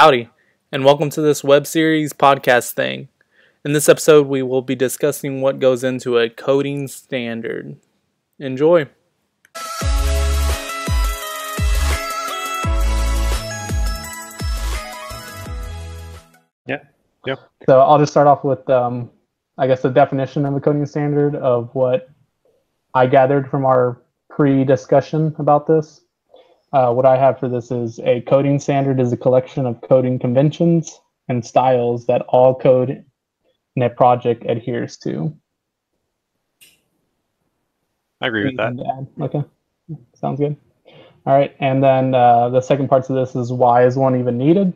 Howdy, and welcome to this web series podcast thing. In this episode, we will be discussing what goes into a coding standard. Enjoy. Yeah. Yep. So I'll just start off with, um, I guess, the definition of a coding standard of what I gathered from our pre-discussion about this. Uh, what I have for this is a coding standard is a collection of coding conventions and styles that all code in a project adheres to. I agree with that. Anything to add? Okay, sounds good. All right, and then uh, the second parts of this is why is one even needed?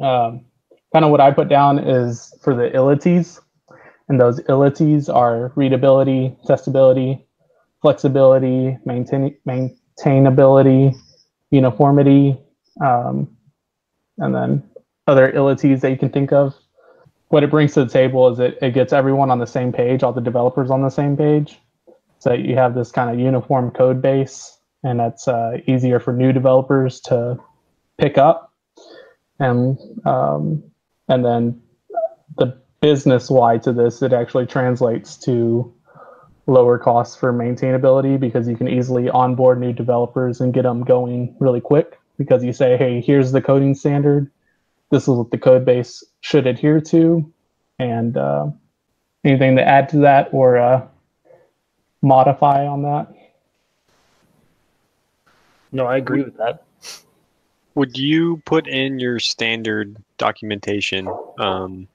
Um, kind of what I put down is for the ilities, and those ilities are readability, testability, flexibility, maintain, maintainability, uniformity, um, and then other ilities that you can think of. What it brings to the table is it, it gets everyone on the same page, all the developers on the same page. So you have this kind of uniform code base, and that's uh, easier for new developers to pick up. And um, and then the business wide to this, it actually translates to lower costs for maintainability because you can easily onboard new developers and get them going really quick because you say, hey, here's the coding standard. This is what the code base should adhere to. And uh, anything to add to that or uh, modify on that? No, I agree with that. Would you put in your standard documentation, um,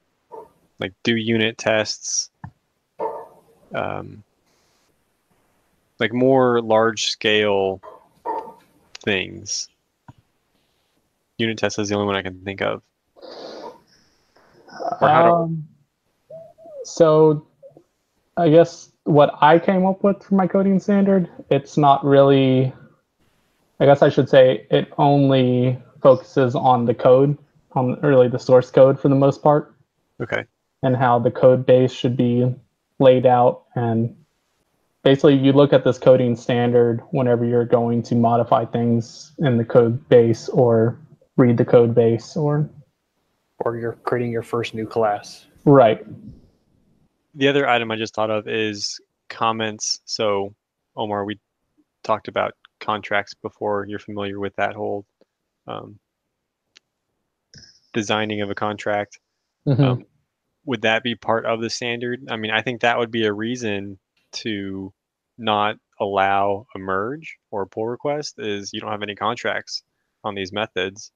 like do unit tests, um, like more large scale things? Unit test is the only one I can think of. How do- Um, so I guess what I came up with for my coding standard, it's not really, I guess I should say it only focuses on the code, on really the source code for the most part, Okay. and how the code base should be laid out. And basically, you look at this coding standard whenever you're going to modify things in the code base or read the code base or, Or you're creating your first new class. right. The other item I just thought of is comments. So, Omar, we talked about contracts before. You're familiar with that whole um, designing of a contract. Mhm. Um, would that be part of the standard? I mean, I think that would be a reason to not allow a merge or a pull request is you don't have any contracts on these methods.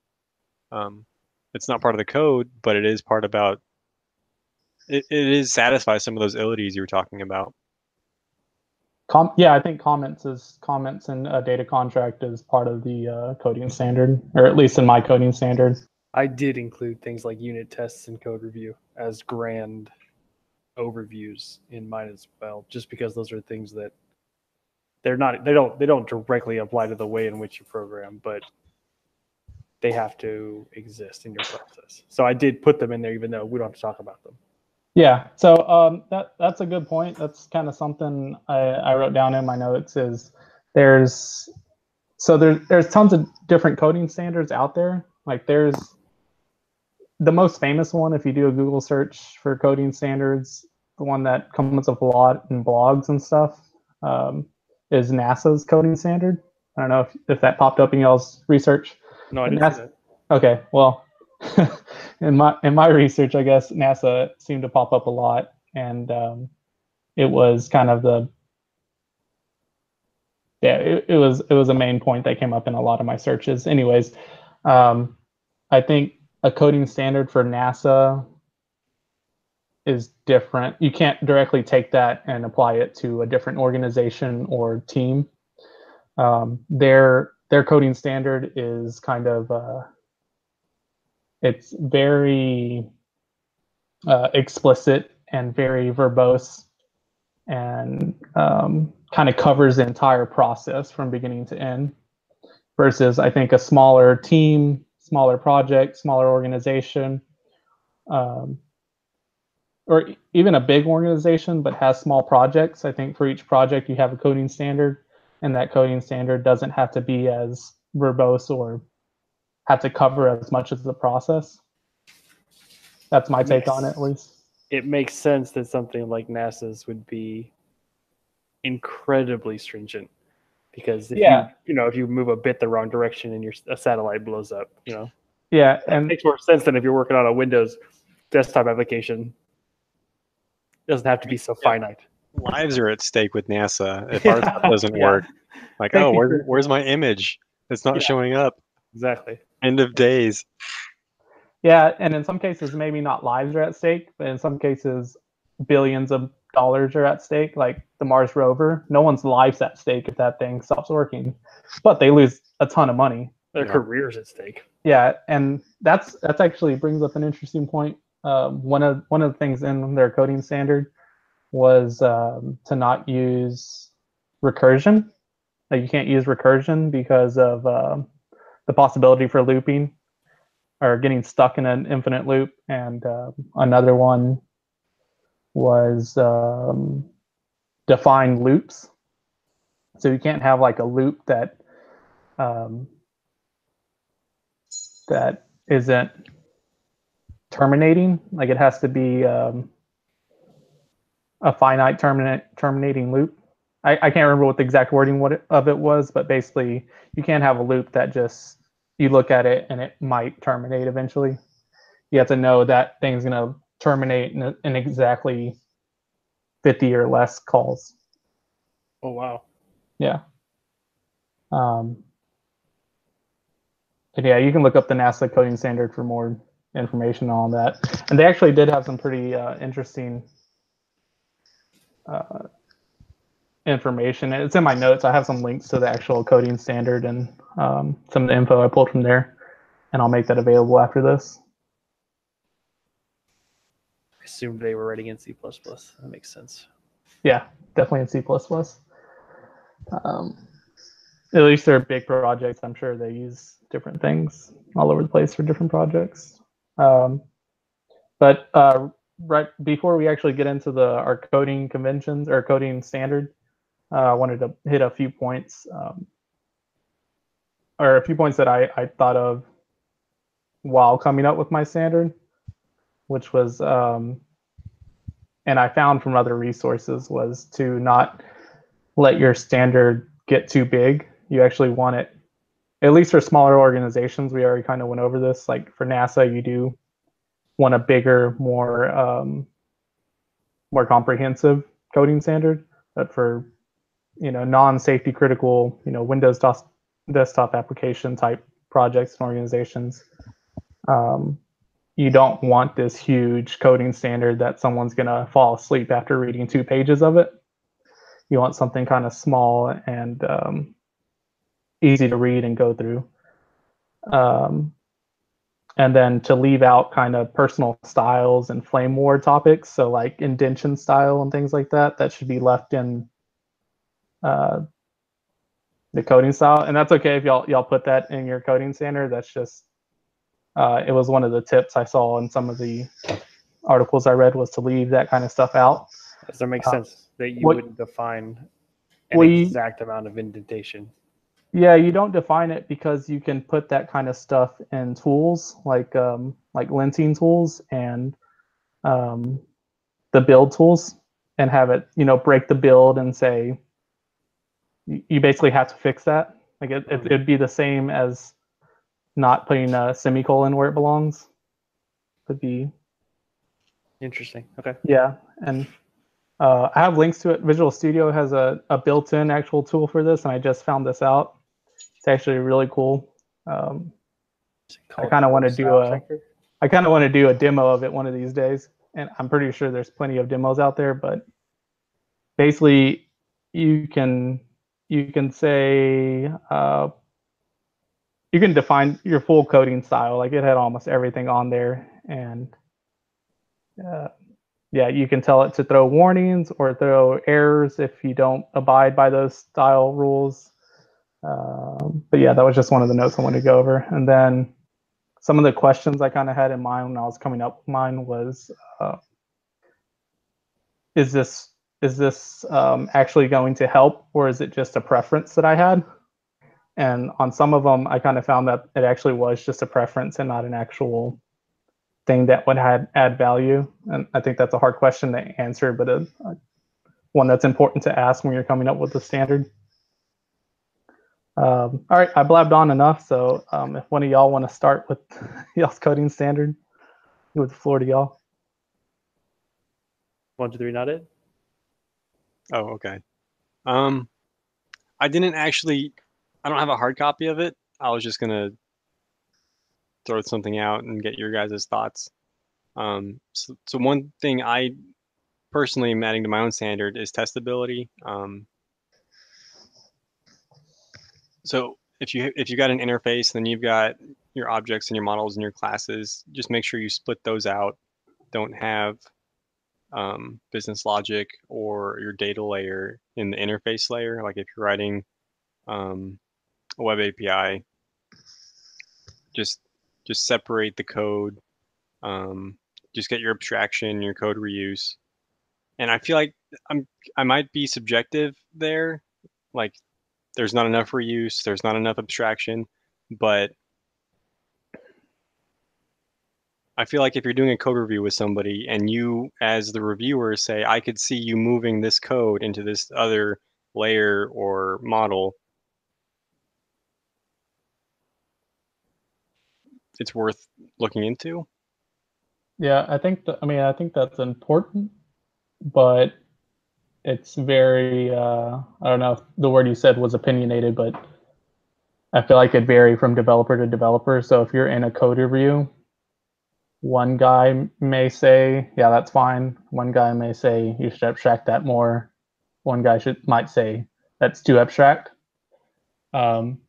Um, it's not part of the code, but it is part about it, it is satisfies some of those ilities you were talking about. Com- yeah, I think comments is comments in a data contract is part of the uh, coding standard, or at least in my coding standard. I did include things like unit tests and code review as grand overviews in mine as well, just because those are things that they're not they don't they don't directly apply to the way in which you program, but they have to exist in your process. So I did put them in there, even though we don't have to talk about them. Yeah, so um, that that's a good point. That's kind of something I, I wrote down in my notes. Is there's so there's there's tons of different coding standards out there. Like there's the most famous one if you do a Google search for coding standards, the one that comes up a lot in blogs and stuff, um, is NASA's coding standard. I don't know if, if that popped up in y'all's research. No, I didn't that. Okay, well, in my in my research, I guess NASA seemed to pop up a lot, and um, it was kind of the yeah, it, it was it was a main point that came up in a lot of my searches. Anyways, um, I think a coding standard for NASA is different. You can't directly take that and apply it to a different organization or team. Um, their their coding standard is kind of uh, it's very uh, explicit and very verbose and um, kind of covers the entire process from beginning to end versus i think a smaller team smaller project smaller organization um, or even a big organization but has small projects i think for each project you have a coding standard and that coding standard doesn't have to be as verbose or have to cover as much as the process. That's my take on it, at least. It makes sense that something like NASA's would be incredibly stringent because if Yeah. you you know if you move a bit the wrong direction and your a satellite blows up, you know, Yeah, it and makes more sense than if you're working on a Windows desktop application. It doesn't have to be so Yeah. finite. Lives are at stake with NASA if our stuff Yeah. doesn't Yeah. work. Like, Thank oh, you where's, where's my image? It's not Yeah. showing up. Exactly. End of days. yeah, and in some cases, maybe not lives are at stake, but in some cases, billions of dollars are at stake. Like the Mars rover, no one's life's at stake if that thing stops working, but they lose a ton of money. Their Yeah. careers at stake. Yeah, and that's that's actually brings up an interesting point. Um, one of one of the things in their coding standard was um, to not use recursion. Like you can't use recursion because of um the possibility for looping or getting stuck in an infinite loop. And uh, another one was um, define loops. So you can't have like a loop that um, that isn't terminating. Like it has to be um, a finite terminate terminating loop. I, I can't remember what the exact wording what it, of it was, but basically you can't have a loop that just you look at it and it might terminate eventually. You have to know that thing's gonna terminate in, in exactly 50 or less calls. Oh wow. Yeah. Um, yeah, you can look up the NASA coding standard for more information on that. And they actually did have some pretty uh, interesting uh, information. It's in my notes. I have some links to the actual coding standard and um, some of the info I pulled from there, and I'll make that available after this. Assumed they were writing in C That makes sense. Yeah, definitely in C++. Um, at least they're big projects. I'm sure they use different things all over the place for different projects. Um, but uh, right before we actually get into the our coding conventions or coding standard, uh, I wanted to hit a few points, um, or a few points that I, I thought of while coming up with my standard, which was um, and I found from other resources was to not let your standard get too big. You actually want it, at least for smaller organizations. We already kind of went over this. Like for NASA, you do want a bigger, more um, more comprehensive coding standard. But for you know non-safety critical, you know Windows dos- desktop application type projects and organizations, um, you don't want this huge coding standard that someone's going to fall asleep after reading two pages of it. You want something kind of small and um, easy to read and go through. Um, and then to leave out kind of personal styles and flame war topics, so like indentation style and things like that, that should be left in uh, the coding style. And that's okay if y'all y'all put that in your coding standard. That's just uh, it was one of the tips I saw in some of the articles I read was to leave that kind of stuff out. Does that make Uh, sense that you what- wouldn't define an Well, exact amount of indentation? Yeah, you don't define it because you can put that kind of stuff in tools like um, like linting tools and um, the build tools, and have it you know break the build and say you you basically have to fix that. Like it, it, it'd be the same as not putting a semicolon where it belongs. Would be Interesting. Okay. Yeah, and uh, I have links to it. Visual Studio has a, a built-in actual tool for this, and I just found this out. It's actually really cool. Um, Call it kinda wanna do style a- factor? I kind of want to do a demo of it one of these days, and I'm pretty sure there's plenty of demos out there. But basically, you can you can say uh, you can define your full coding style. Like it had almost everything on there, and uh, yeah, you can tell it to throw warnings or throw errors if you don't abide by those style rules. Um, but yeah, that was just one of the notes I wanted to go over, and then some of the questions I kind of had in mind when I was coming up with mine was, uh, is this is this um, actually going to help, or is it just a preference that I had? And on some of them, I kind of found that it actually was just a preference and not an actual thing that would add add value. And I think that's a hard question to answer, but a, a one that's important to ask when you're coming up with the standard. Um, all right, I blabbed on enough. So um, if one of y'all want to start with y'all's coding standard, with the floor to y'all. One, two, three, not it. Oh, okay. Um, I didn't actually. I don't have a hard copy of it. I was just gonna throw something out and get your guys' thoughts. Um, so, so one thing I personally am adding to my own standard is testability. Um, so if you if you got an interface, then you've got your objects and your models and your classes. Just make sure you split those out. Don't have um, business logic or your data layer in the interface layer. Like if you're writing um, web API, just just separate the code. Um, just get your abstraction, your code reuse. And I feel like I'm I might be subjective there. Like there's not enough reuse, there's not enough abstraction, but I feel like if you're doing a code review with somebody and you, as the reviewer, say, I could see you moving this code into this other layer or model, it's worth looking into. Yeah, I think that, I mean, I think that's important, but it's very, uh, I don't know if the word you said was opinionated, but I feel like it vary from developer to developer. So if you're in a code review one guy may say, yeah, that's fine. One guy may say you should abstract that more. One guy should might say that's too abstract. Um,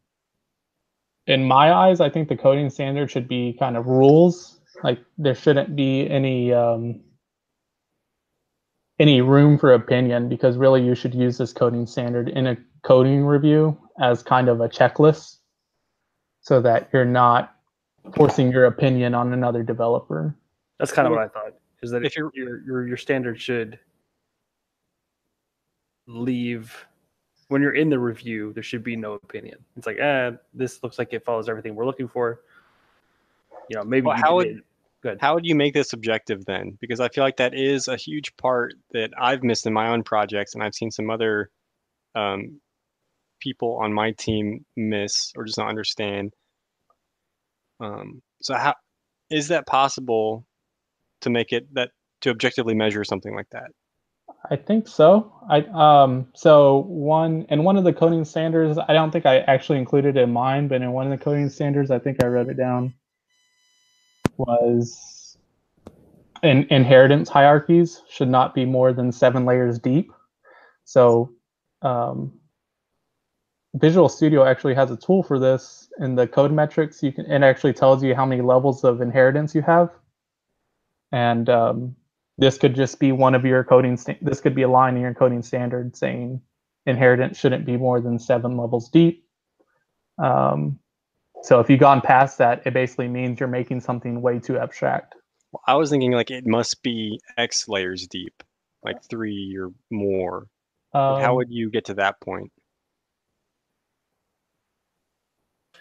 in my eyes, I think the coding standard should be kind of rules. Like there shouldn't be any um, any room for opinion because really you should use this coding standard in a coding review as kind of a checklist so that you're not forcing your opinion on another developer. That's kind of what I thought. Is that if your your your standard should leave when you're in the review, there should be no opinion. It's like, eh, this looks like it follows everything we're looking for. You know, maybe well, how would good. How would you make this objective then? Because I feel like that is a huge part that I've missed in my own projects, and I've seen some other um, people on my team miss or just not understand. Um, so how is that possible to make it that to objectively measure something like that? I think so. I um so one and one of the coding standards, I don't think I actually included in mine, but in one of the coding standards, I think I wrote it down was in, inheritance hierarchies should not be more than seven layers deep. So um, Visual Studio actually has a tool for this in the code metrics. You can it actually tells you how many levels of inheritance you have, and um, this could just be one of your coding. This could be a line in your coding standard saying inheritance shouldn't be more than seven levels deep. Um, so if you've gone past that, it basically means you're making something way too abstract. Well, I was thinking like it must be X layers deep, like three or more. Um, how would you get to that point?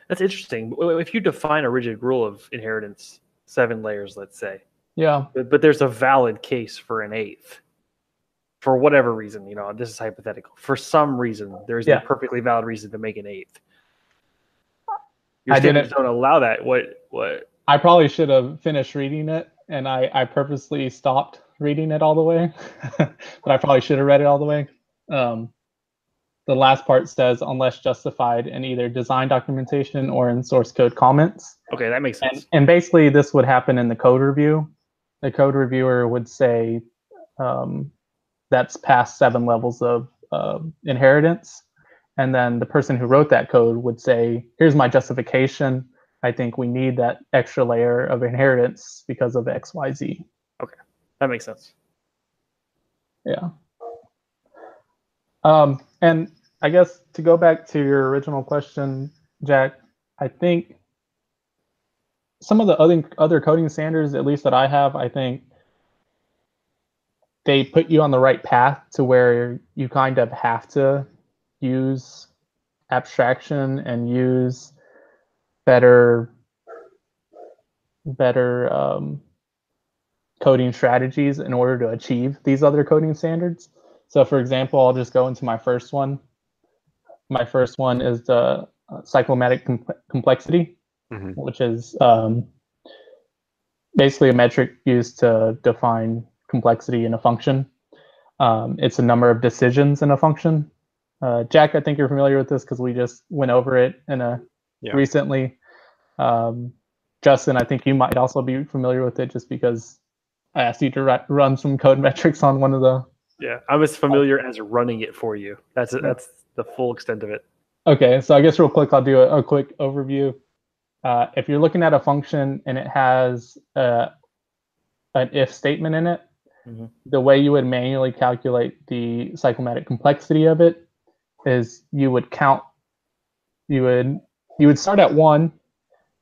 That's interesting. If you define a rigid rule of inheritance, seven layers, let's say. Yeah. But, but there's a valid case for an eighth. For whatever reason, you know, this is hypothetical. For some reason, there's yeah. a perfectly valid reason to make an eighth. Your I didn't don't allow that. What what I probably should have finished reading it and I, I purposely stopped reading it all the way. but I probably should have read it all the way. Um, the last part says unless justified in either design documentation or in source code comments. Okay, that makes sense. And, and basically, this would happen in the code review. The code reviewer would say um, that's past seven levels of uh, inheritance. And then the person who wrote that code would say, here's my justification. I think we need that extra layer of inheritance because of X, Y, Z. Okay, that makes sense. Yeah. Um, and I guess to go back to your original question, Jack, I think some of the other other coding standards, at least that I have, I think they put you on the right path to where you kind of have to use abstraction and use better better um, coding strategies in order to achieve these other coding standards. So for example, I'll just go into my first one. My first one is the uh, cyclomatic com- complexity, Mhm. which is um, basically a metric used to define complexity in a function. Um, it's a number of decisions in a function. Uh, Jack, I think you're familiar with this because we just went over it in a Yeah. recently. Um, Justin, I think you might also be familiar with it just because I asked you to ru- run some code metrics on one of the. Yeah, I'm as familiar as running it for you. That's that's the full extent of it. Okay, so I guess real quick, I'll do a, a quick overview. Uh, if you're looking at a function and it has uh, an if statement in it, Mhm. the way you would manually calculate the cyclomatic complexity of it is you would count. You would you would start at one,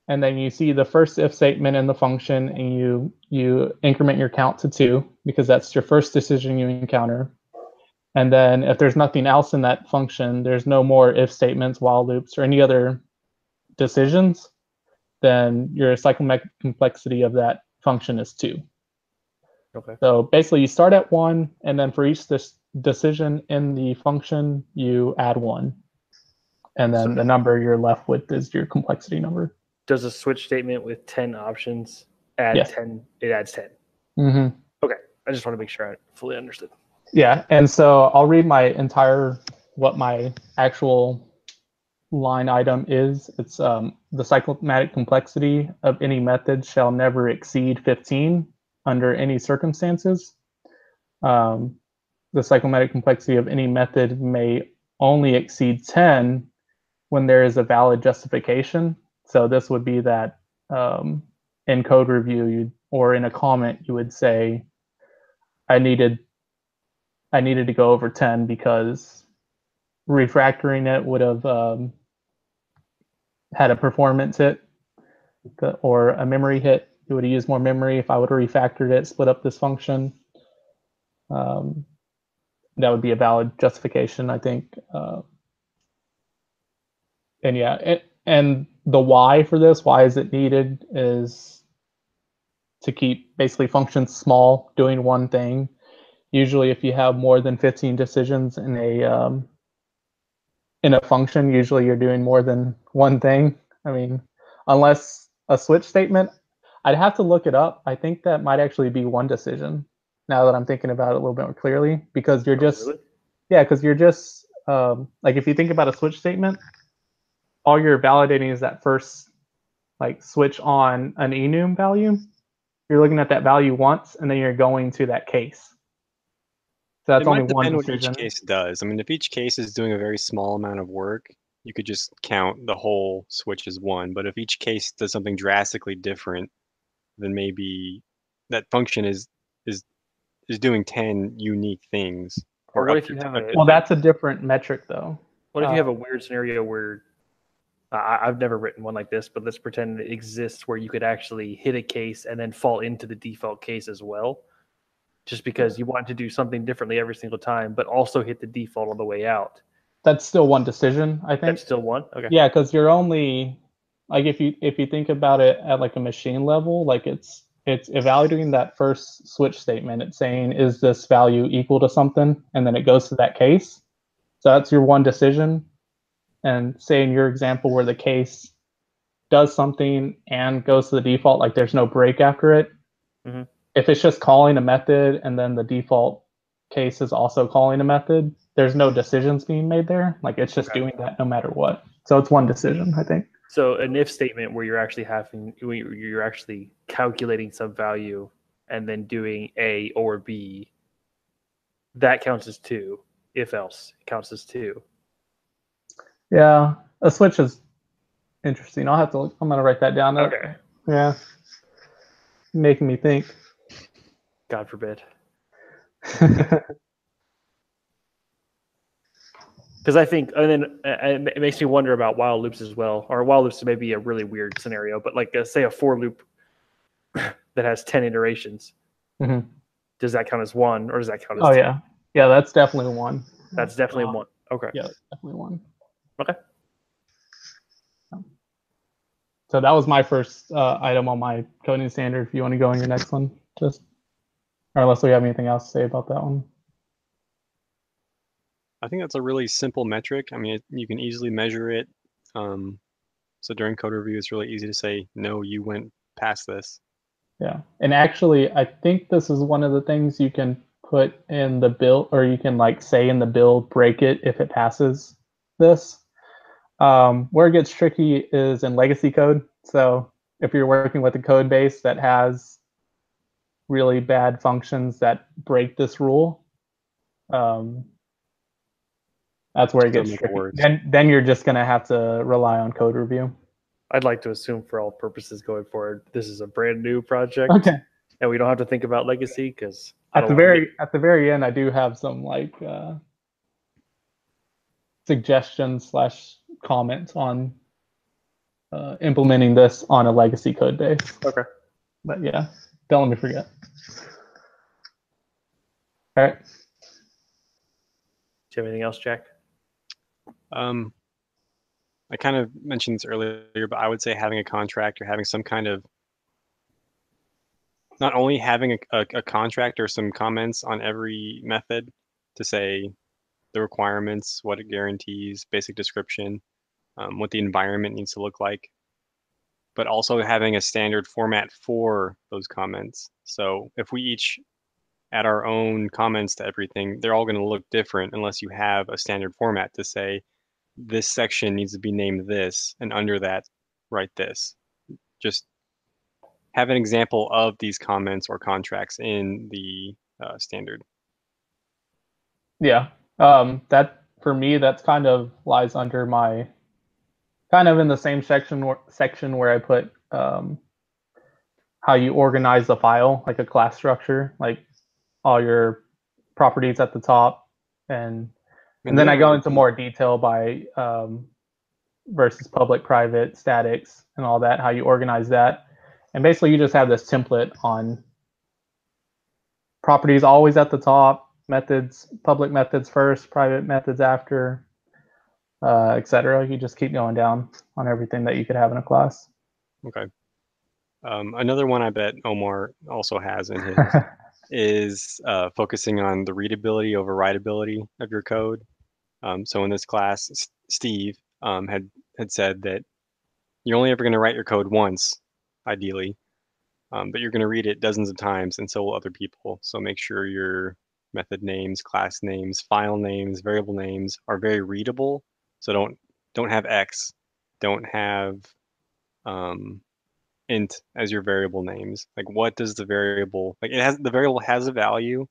and then you see the first if statement in the function, and you you increment your count to two because that's your first decision you encounter. And then if there's nothing else in that function, there's no more if statements, while loops, or any other decisions, then your cyclomatic complexity of that function is two. Okay. So basically you start at one, and then for each this decision in the function, you add one. And then So- the number you're left with is your complexity number. Does a switch statement with ten options add Yes. ten? It adds ten. Mm-hmm. Okay. I just want to make sure I fully understood. Yeah, and so I'll read my entire what my actual line item is. It's um, the cyclomatic complexity of any method shall never exceed 15 under any circumstances. Um, the cyclomatic complexity of any method may only exceed 10 when there is a valid justification. So this would be that um, in code review you or in a comment you would say, I needed I needed to go over 10 because refactoring it would have um, had a performance hit or a memory hit. It would have used more memory if I would have refactored it, split up this function. Um, that would be a valid justification, I think. Uh, and yeah, it, and the why for this, why is it needed, is to keep basically functions small, doing one thing usually if you have more than 15 decisions in a um, in a function usually you're doing more than one thing. I mean unless a switch statement i'd have to look it up. I think that might actually be one decision now that i'm thinking about it a little bit more clearly because you're Oh, just really? yeah because you're just um, like if you think about a switch statement all you're validating is that first like switch on an enum value. You're looking at that value once and then you're going to that case. So that's it only might one depend what each case does. I mean, if each case is doing a very small amount of work, you could just count the whole switch as one. But if each case does something drastically different, then maybe that function is is is doing ten unique things. Or what if you have a- Well, that's a different metric, though. What if Uh, you have a weird scenario where I, I've never written one like this, but let's pretend it exists where you could actually hit a case and then fall into the default case as well, just because you want to do something differently every single time, but also hit the default on the way out. That's still one decision, I think. That's still one. Okay. Yeah, because you're only like if you if you think about it at like a machine level, like it's it's evaluating that first switch statement. It's saying is this value equal to something, and then it goes to that case. So that's your one decision. And say in your example where the case does something and goes to the default, like there's no break after it. Mhm. If it's just calling a method and then the default case is also calling a method, there's no decisions being made there. Like it's just Okay. doing that no matter what. So it's one decision, I think. So an if statement where you're actually having you're actually calculating some value and then doing A or B, that counts as two. If else, counts as two. Yeah, a switch is interesting. I'll have to. I'm gonna write that down. Okay. Yeah. Making me think. God forbid. because I think, and then uh, uh it makes me wonder about while loops as well, or while loops may be a really weird scenario, but like uh, say a for loop that has 10 iterations, mm-hmm. does that count as one or does that count as Oh 10? yeah. Yeah, that's definitely one. That's definitely uh, one. Okay. Yeah, definitely one. Okay. So that was my first uh, item on my coding standard. If you want to go on your next one, just or unless we have anything else to say about that one. I think that's a really simple metric. I mean, it, you can easily measure it. Um, so during code review, it's really easy to say, no, you went past this. Yeah, and actually, I think this is one of the things you can put in the build, or you can like say in the build, break it if it passes this. Um, where it gets tricky is in legacy code. So if you're working with a code base that has really bad functions that break this rule, um, that's where it gets tricky. Then, then you're just gonna have to rely on code review. I'd like to assume for all purposes going forward, this is a brand new project, Okay. and we don't have to think about legacy because At the very at the very end, I do have some like uh, suggestions slash comments on uh, implementing this on a legacy code base. okay. But yeah, don't let me forget. All right. Do you have anything else, Jack? Um, I kind of mentioned this earlier, but I would say having a contract or having some kind of not only having a, a, a contract or some comments on every method to say the requirements, what it guarantees, basic description, um, what the environment needs to look like, but also having a standard format for those comments. So if we each add our own comments to everything, they're all going to look different unless you have a standard format to say this section needs to be named this, and under that, write this. Just have an example of these comments or contracts in the uh, standard. Yeah. Um, that for me, that's kind of lies under my kind of in the same section where, section where I put um, how you organize the file, like a class structure, like all your properties at the top, and and then I go into more detail by um, versus public, private, statics, and all that, how you organize that. And basically, you just have this template on properties always at the top, methods, public methods first, private methods after, uh, etc. You just keep going down on everything that you could have in a class. Okay. Um, another one I bet Omar also has in his is uh, focusing on the readability over writability of your code. Um, so in this class, S- Steve um, had had said that you're only ever going to write your code once, ideally, um, but you're going to read it dozens of times, and so will other people. So make sure your method names, class names, file names, variable names are very readable. So don't don't have x, don't have um, int as your variable names. Like what does the variable like it has the variable has a value.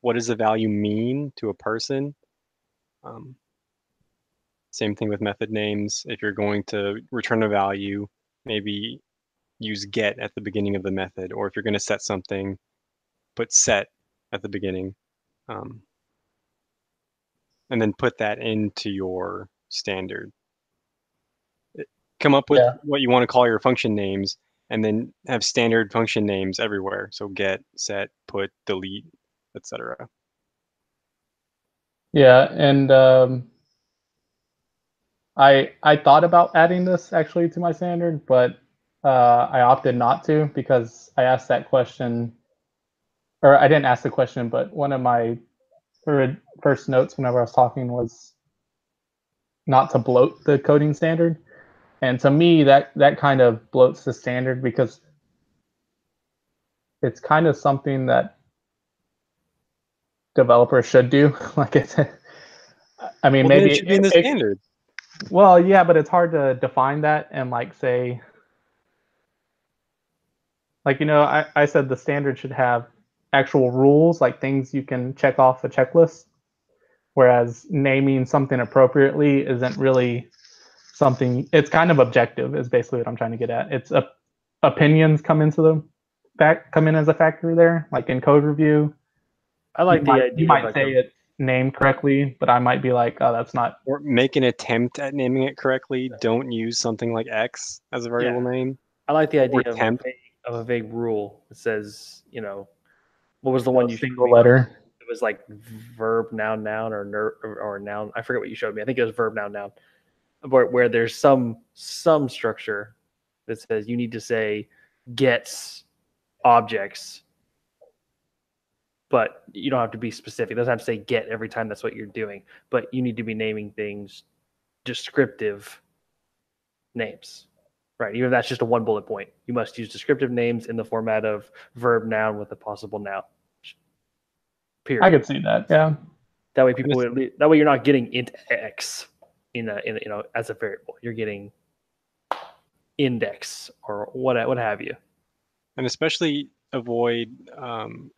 What does the value mean to a person? Um, same thing with method names. If you're going to return a value, maybe use get at the beginning of the method, or if you're going to set something, put set at the beginning. Um, and then put that into your standard. Come up with Yeah. what you want to call your function names, and then have standard function names everywhere. So get, set, put, delete, etc. Yeah, and um, I I thought about adding this actually to my standard, but uh, I opted not to because I asked that question, or I didn't ask the question, but one of my first notes whenever I was talking was not to bloat the coding standard, and to me that that kind of bloats the standard because it's kind of something that developers should do. like it's, I mean, Well, maybe it should be in the it- standard. well, yeah, but it's hard to define that and like say, like you know, I, I said the standard should have actual rules, like things you can check off a checklist, whereas naming something appropriately isn't really something. It's kind of objective, is basically what I'm trying to get at. It's a, opinions come into the fact come in as a factor there, like in code review. I like you the might, idea. you of might like say a- it named correctly, but I might be like, oh, that's not Or make an attempt at naming it correctly. Don't use something like X as a variable name. I like the idea of a, vague, of a vague rule that says, you know, what was the one you showed single me? letter. It was like verb, noun, noun, or ner- or, or noun. I forget what you showed me. I think it was verb, noun, noun. Where, where there's some some structure that says you need to say gets objects, but you don't have to be specific. It doesn't have to say get every time that's what you're doing, but you need to be naming things descriptive names. Right. Even if that's just a one bullet point, you must use descriptive names in the format of verb noun with a possible noun. Period. I could see that. Yeah. That way, people would, that way you're not getting int x in a, in a, you know as a variable. You're getting index or what what have you. and especially avoid um,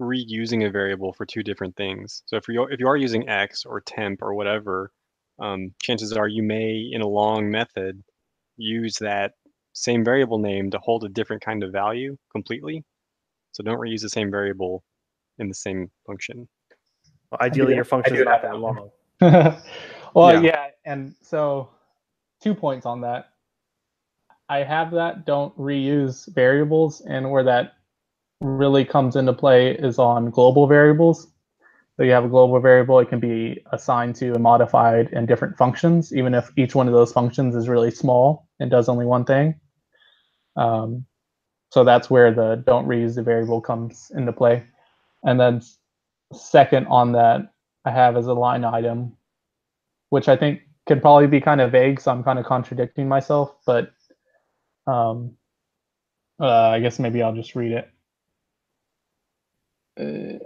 reusing a variable for two different things. So if you if you are using x or temp or whatever, um, chances are you may in a long method use that same variable name to hold a different kind of value completely. So don't reuse the same variable in the same function. Well, ideally, your I function is not that that long. well, Yeah. yeah. and so two points on that. I have that don't reuse variables, and where that really comes into play is on global variables. So you have a global variable, it can be assigned to and modified in different functions, even if each one of those functions is really small and does only one thing. Um, so that's where the don't reuse the variable comes into play. And then second on that, I have as a line item, which I think could probably be kind of vague, so I'm kind of contradicting myself, but um, uh, I guess maybe I'll just read it. Uh,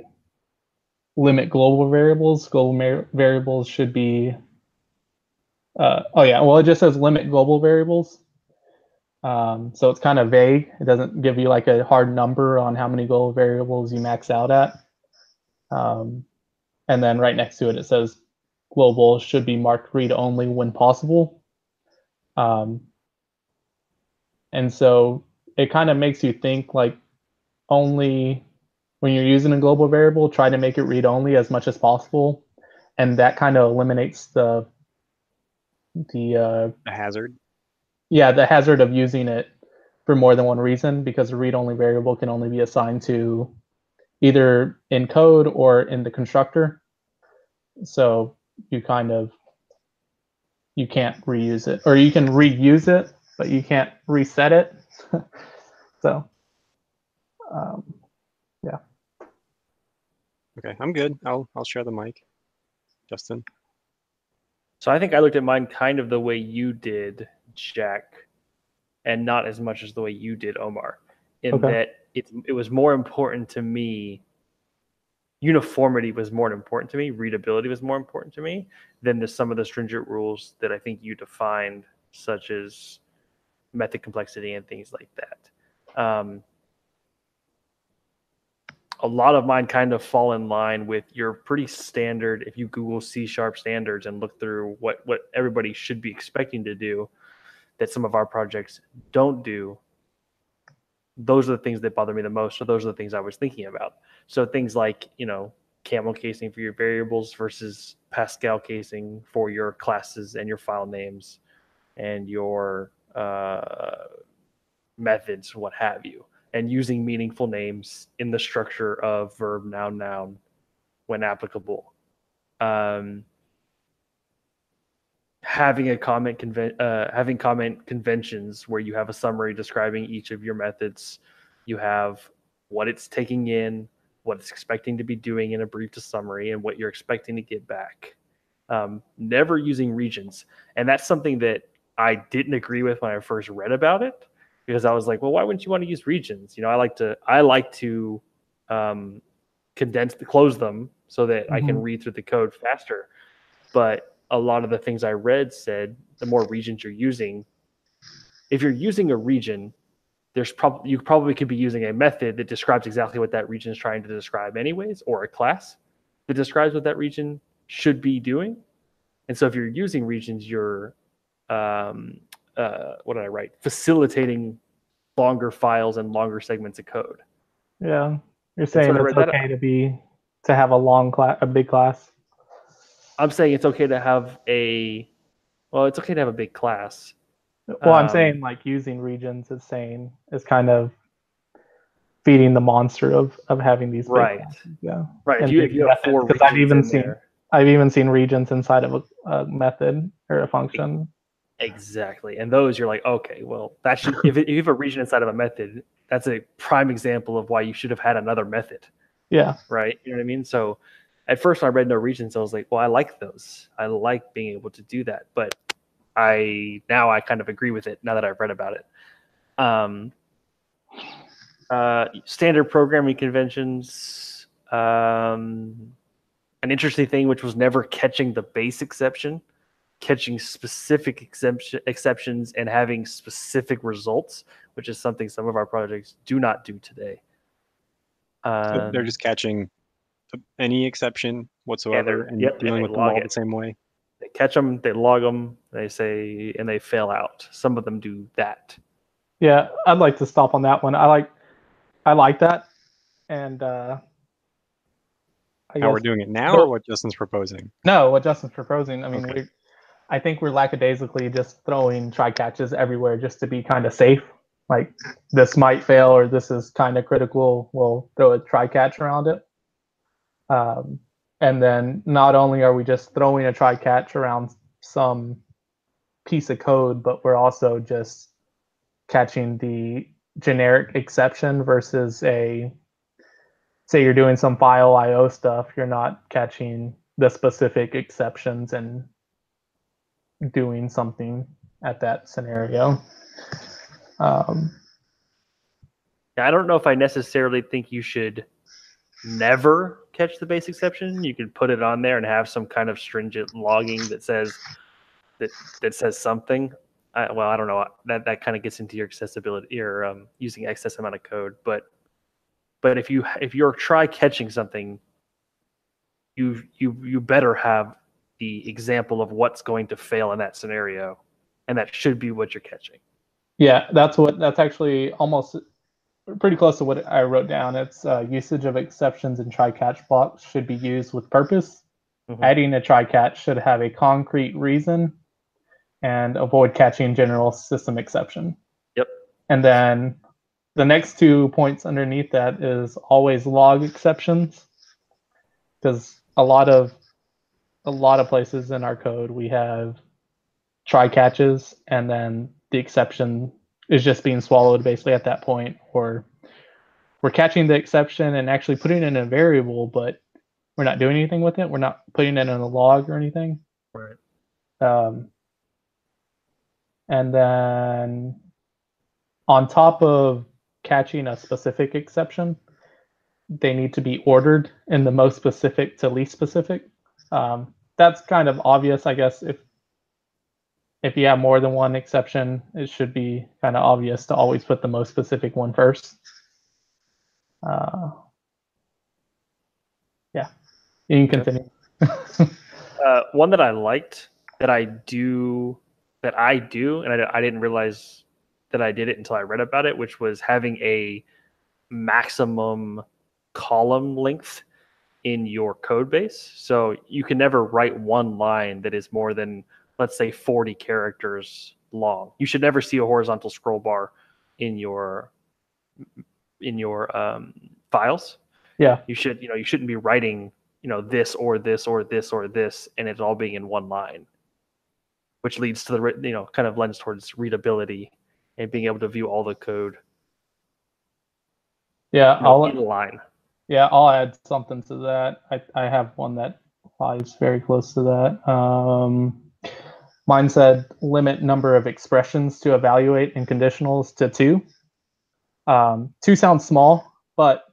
limit global variables. Global variables should be. Uh, oh yeah, well it just says limit global variables. Um, so it's kind of vague. It doesn't give you like a hard number on how many global variables you max out at. Um, and then right next to it, it says global should be marked read only when possible. Um, and so it kind of makes you think like only when you're using a global variable, try to make it read only as much as possible. And that kind of eliminates the the uh, A hazard. yeah the hazard of using it for more than one reason because a read-only variable can only be assigned to either in code or in the constructor so you kind of you can't reuse it or you can reuse it but you can't reset it so um, Okay, I'm good. I'll I'll share the mic. Justin. So I think I looked at mine kind of the way you did, Jack, and not as much as the way you did, Omar. In Okay. that it it was more important to me. Uniformity was more important to me. Readability was more important to me than the some of the stringent rules that I think you defined, such as method complexity and things like that. Um, a lot of mine kind of fall in line with your pretty standard if you google c sharp standards and look through what what everybody should be expecting to do that some of our projects don't do those are the things that bother me the most. So those are the things i was thinking about. So things like you know camel casing for your variables versus pascal casing for your classes and your file names and your uh, methods what have you and using meaningful names in the structure of verb noun noun when applicable. Um, having a comment conven- uh, having comment conventions where you have a summary describing each of your methods. You have what it's taking in what it's expecting to be doing in a brief to summary and what you're expecting to get back. Um, never using regions. And that's something that i didn't agree with when i first read about it because I was like, well, why wouldn't you want to use regions? You know, I like to I like to um, condense the close them so that I can Mhm. read through the code faster. But a lot of the things I read said the more regions you're using, if you're using a region, there's probably you probably could be using a method that describes exactly what that region is trying to describe anyways, or a class that describes what that region should be doing. And so if you're using regions, you're um, uh, what did I write? Facilitating longer files and longer segments of code. yeah you're saying it's that- okay to be to have a long class a big class I'm saying it's okay to have a, well, it's okay to have a big class. Well, I'm Um, saying like using regions is saying is kind of feeding the monster of of having these big Right. classes, Yeah, Right. If And you, if you have four 'cause I've even seen- there, I've even seen regions inside of a, a method or a function. Exactly. And those you're like, okay, well, that should if, it, if you have a region inside of a method, that's a prime example of why you should have had another method, Yeah. right? You know what I mean? So at first when I read no regions, I was like, well, I like those. I like being able to do that. But I now I kind of agree with it now that I've read about it. Um uh standard programming conventions. Um an interesting thing which was never catching the base exception catching specific exemption, exceptions and having specific results, which is something some of our projects do not do today. So Um, they're just catching any exception whatsoever and yep, dealing they with them all it. the same way. they catch them, they log them, they say, and they fail out. Some of them do that. Yeah, I'd like to stop on that one. I like, I like that, and uh, I How we're doing it now, but- or what Justin's proposing? No, what Justin's proposing. I mean, Okay. we, I think we're lackadaisically just throwing try catches everywhere just to be kind of safe. Like this might fail or this is kind of critical. We'll throw a try catch around it. Um, and then not only are we just throwing a try catch around some piece of code, but we're also just catching the generic exception versus a say you're doing some file IO stuff, you're not catching the specific exceptions and doing something at that scenario. Um, I don't know if I necessarily think you should never catch the base exception. You could put it on there and have some kind of stringent logging that says that that says something. I, well, I don't know. That that kind of gets into your accessibility, your um, using excess amount of code. But but if you if you're try catching something, you you you better have the example of what's going to fail in that scenario, and that should be what you're catching. yeah, that's what that's actually almost pretty close to what I wrote down. It's uh, usage of exceptions and try catch blocks should be used with purpose. Mhm. Adding a try catch should have a concrete reason and avoid catching general system exception. Yep. And then the next two points underneath that is always log exceptions because a lot of a lot of places in our code we have try catches and then the exception is just being swallowed basically at that point or we're catching the exception and actually putting it in a variable but we're not doing anything with it we're not putting it in a log or anything Right. um, and then on top of catching a specific exception, they need to be ordered in the most specific to least specific. Um, that's kind of obvious, I guess. If if you have more than one exception, it should be kind of obvious to always put the most specific one first. Uh, yeah, you can continue. Uh, one that I liked that I do that I do, and I, I didn't realize that I did it until I read about it, which was having a maximum column length in your code base. So you can never write one line that is more than, let's say, 40 characters long. You should never see a horizontal scroll bar in your in your um, files yeah, you should you know you shouldn't be writing you know this or this or this or this and it's all being in one line which leads to the you know kind of lends towards readability and being able to view all the code yeah. you know, I'll in line Yeah, I'll add something to that. I, I have one that lies very close to that. Um, mine said limit number of expressions to evaluate in conditionals to two. Um, two sounds small, but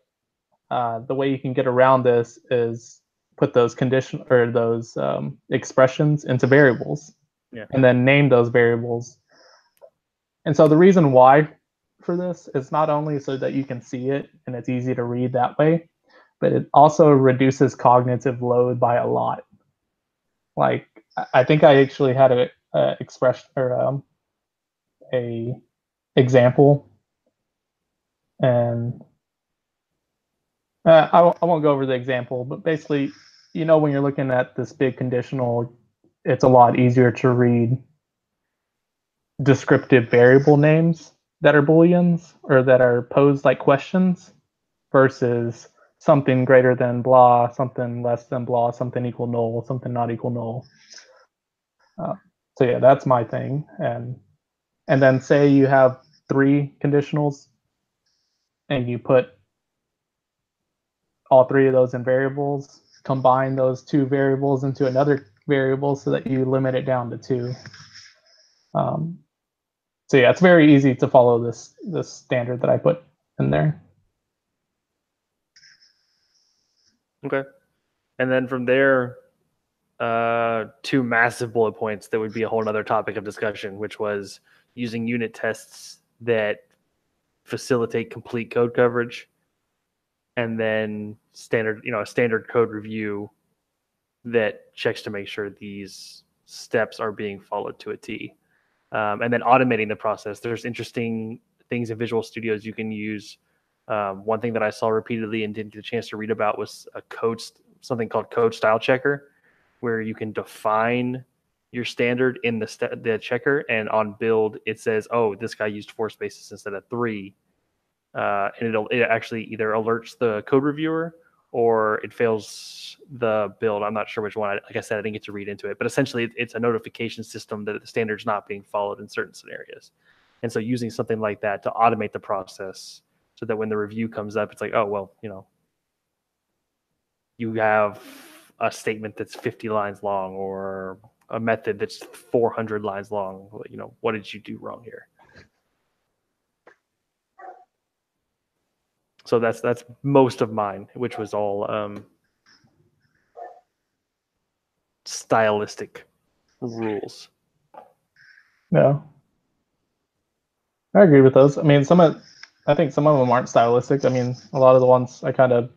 uh, the way you can get around this is put those condition or those um, expressions into variables, Yeah. and then name those variables. And so the reason why for this. Is not only so that you can see it and it's easy to read that way, but it also reduces cognitive load by a lot. Like I- think I actually had a, a expression or um, a example, and uh, I, I won't go over the example, but basically, you know, when you're looking at this big conditional, it's a lot easier to read descriptive variable names that are booleans or that are posed like questions versus something greater than blah, something less than blah, something equal null, something not equal null. Uh, so yeah, that's my thing. And and then say you have three conditionals and you put all three of those in variables, combine those two variables into another variable so that you limit it down to two. Um, so yeah, it's very easy to follow this this standard that I put in there. Okay. And then from there, uh, two massive bullet points that would be a whole other topic of discussion, which was using unit tests that facilitate complete code coverage, and then standard, you know, a standard code review that checks to make sure these steps are being followed to a T. Um, and then automating the process. There's interesting things in Visual Studios you can use um, one thing that I saw repeatedly and didn't get a chance to read about was a code, something called code style checker, where you can define your standard in the st- the checker, and on build it says, "Oh, this guy used four spaces instead of three. Uh, and it'll it actually either alerts the code reviewer or it fails the build. I'm not sure which one. Like I said, I didn't get to read into it, but essentially it's a notification system that the standard's not being followed in certain scenarios. And so using something like that to automate the process so that when the review comes up, it's like, oh well, you know, you have a statement that's 50 lines long or a method that's 400 lines long. You know, what did you do wrong here? So that's that's most of mine, which was all um, stylistic rules. Yeah, I agree with those. I mean, some of I think some of them aren't stylistic. I mean, a lot of the ones I kind of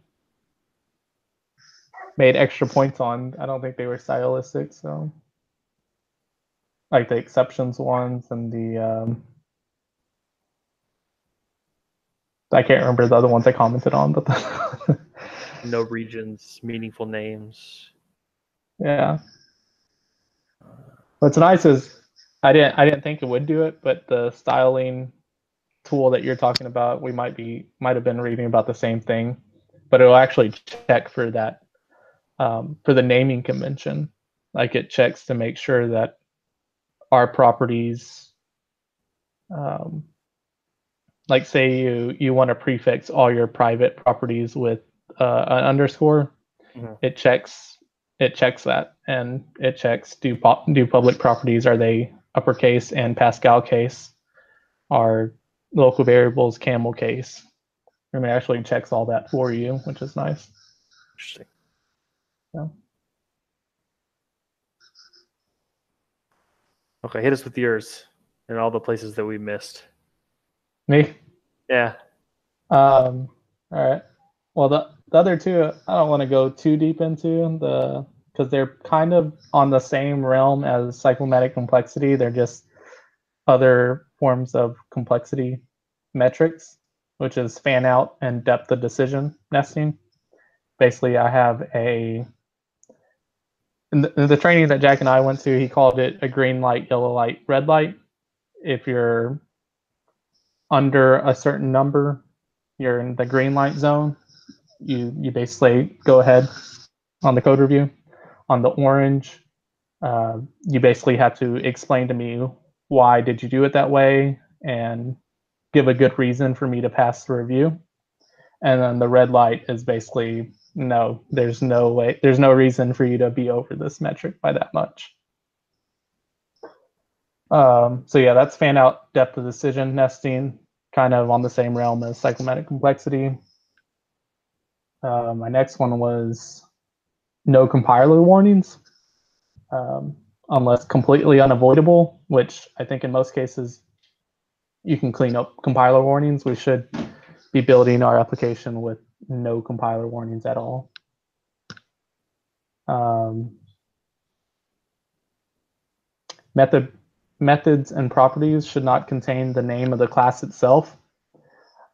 made extra points on, I don't think they were stylistic. So, like the exceptions ones and the um, I can't remember the other ones I commented on, but the no regions, meaningful names. Yeah. What's nice is I didn't I didn't think it would do it, but the styling tool that you're talking about, we might be might have been reading about the same thing, but it'll actually check for that um, for the naming convention. Like it checks to make sure that our properties, um, like say you you want to prefix all your private properties with uh, an underscore, mm-hmm. it checks it checks that and it checks do do public properties are they uppercase and Pascal case are local variables camel case. And it actually checks all that for you, which is nice. Interesting. Yeah. Okay, hit us with yours and all the places that we missed. Me? Yeah. Um, all right. Well, the, the other two, I don't want to go too deep into the because they're kind of on the same realm as cyclomatic complexity. They're just other forms of complexity metrics, which is fan out and depth of decision nesting. Basically, I have a in the, the, training that Jack and I went to, he called it a green light, yellow light, red light. If you're under a certain number, you're in the green light zone. You you basically go ahead on the code review. On the orange, uh, you basically have to explain to me why did you do it that way and give a good reason for me to pass the review. And then the red light is basically no, there's no way, there's no reason for you to be over this metric by that much. Um, so yeah, that's fan out depth of decision nesting, kind of on the same realm as cyclomatic complexity. Uh, my next one was no compiler warnings. Um, unless completely unavoidable, which I think in most cases you can clean up compiler warnings. We should be building our application with no compiler warnings at all. Um, method methods and properties should not contain the name of the class itself.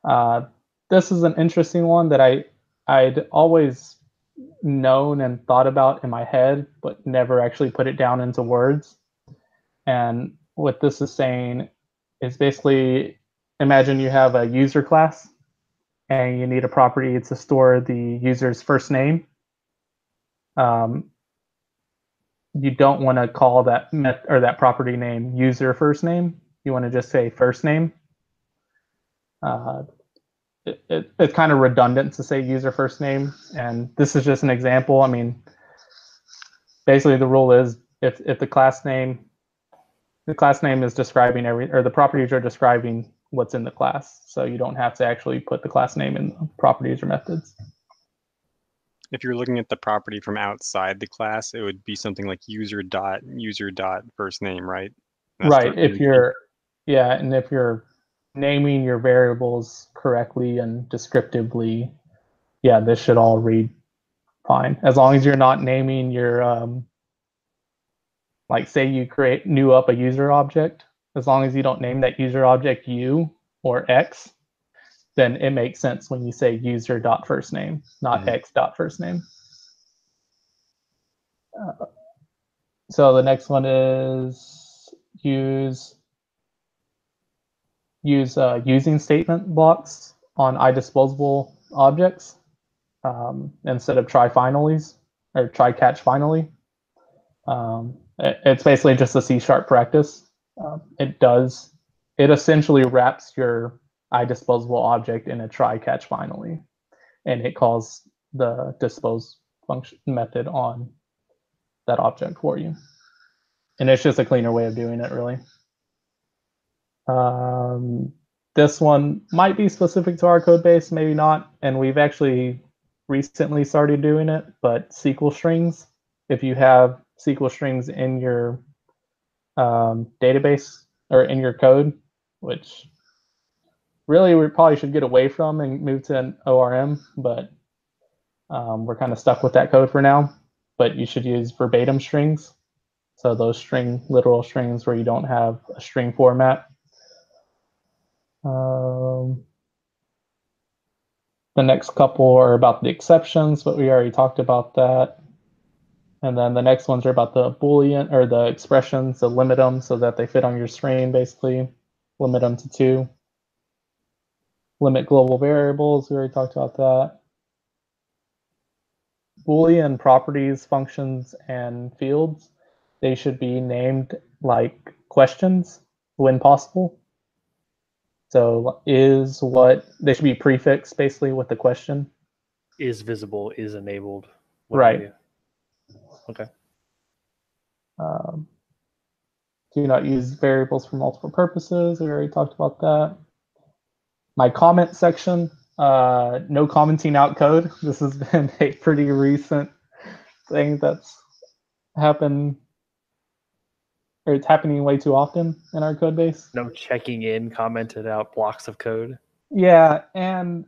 Uh, this is an interesting one that I I'd always known and thought about in my head, but never actually put it down into words. And what this is saying is basically imagine you have a user class and you need a property to store the user's first name. Um, you don't want to call that met or that property name user first name. You want to just say first name. Uh, it, it, it's kind of redundant to say user first name, and this is just an example. I mean, basically the rule is if if the class name the class name is describing every or the properties are describing what's in the class, so you don't have to actually put the class name in the properties or methods. If you're looking at the property from outside the class, it would be something like user dot user dot first name, right? That's right. If you're yeah, and if you're naming your variables correctly and descriptively, yeah, this should all read fine. As long as you're not naming your um like say you create new up a user object, as long as you don't name that user object u or x, then it makes sense when you say user dot first name, not Mhm. x dot first name. Uh, so the next one is use use uh, using statement blocks on idisposable objects um, instead of try finallys or try catch finally. Um, it- it's basically just a C sharp practice. Um, it does it essentially wraps your idisposable object in a try catch finally, and it calls the dispose function method on that object for you. And it's just a cleaner way of doing it, really. Um, this one might be specific to our code base, maybe not. And we've actually recently started doing it, but SQL strings, if you have SQL strings in your um, database or in your code, which really we probably should get away from and move to an ORM, but um, we're kind of stuck with that code for now. But you should use verbatim strings. So those string literal strings where you don't have a string format. Um, the next couple are about the exceptions, but we already talked about that. And then the next ones are about the Boolean or the expressions, so limit them so that they fit on your screen, basically. Limit them to two. Limit global variables, we already talked about that. Boolean properties, functions, and fields, they should be named like questions when possible. So is what they should be prefixed basically with the question. Is visible, is enabled. Right. Okay. Um, do not use variables for multiple purposes. We already talked about that. My comment section, uh, no commenting out code. This has been a pretty recent thing that's happened, or it's happening way too often in our code base. No checking in commented out blocks of code. Yeah, and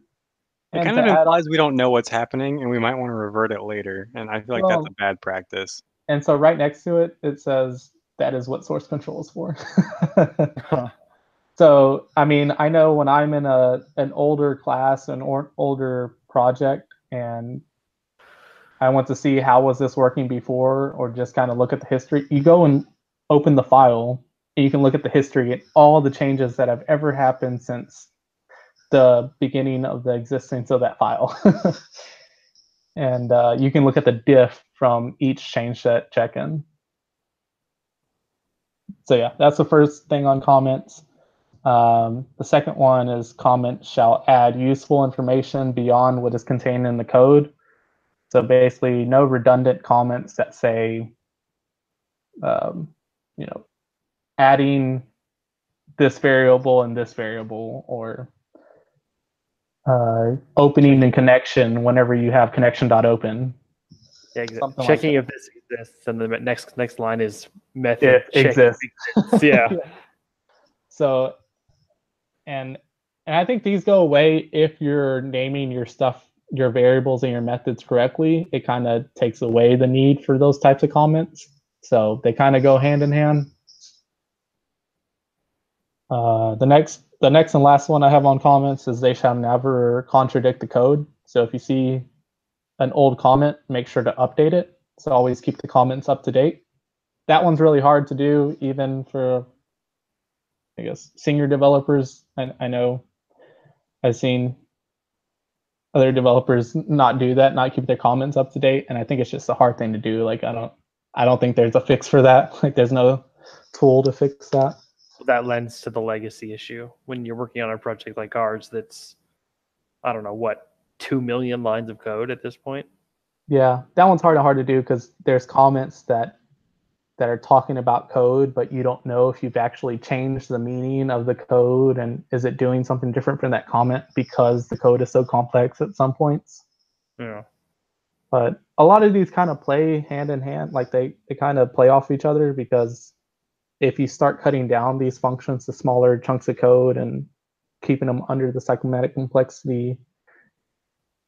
It and kind to of add- implies we don't know what's happening and we might want to revert it later. And I feel like Well- that's a bad practice. and so right next to it, it says that is what source control is for. So, I mean, I know when I'm in a an older class, an or, older project, and I want to see how was this working before, or just kind of look at the history. You go and open the file, and you can look at the history and all the changes that have ever happened since the beginning of the existence of that file. and uh, you can look at the diff from each change set check-in. So yeah, that's the first thing on comments. Um, the second one is comment shall add useful information beyond what is contained in the code. So basically, no redundant comments that say, um, you know, adding this variable and this variable, or uh, opening and connection whenever you have connection.open. Yeah, exactly. Something like Checking if this exists, and the next next line is method. It exists. exists. Yeah. So, and and I think these go away if you're naming your stuff, your variables and your methods correctly. It kind of takes away the need for those types of comments. So they kind of go hand in hand. Uh, the next, the next and last one I have on comments is they shall never contradict the code. So if you see an old comment, make sure to update it. So always keep the comments up to date. That one's really hard to do, even for I guess senior developers. I, I know I've seen other developers not do that, not keep their comments up to date, and I think it's just a hard thing to do. Like I don't, I don't think there's a fix for that. Like there's no tool to fix that. That lends to the legacy issue when you're working on a project like ours that's, I don't know, what, 2 million lines of code at this point? Yeah, that one's hard and hard to do because there's comments that that are talking about code, but you don't know if you've actually changed the meaning of the code and is it doing something different from that comment because the code is so complex at some points. Yeah. But a lot of these kind of play hand in hand, like they, they kind of play off each other because if you start cutting down these functions to smaller chunks of code and keeping them under the cyclomatic complexity,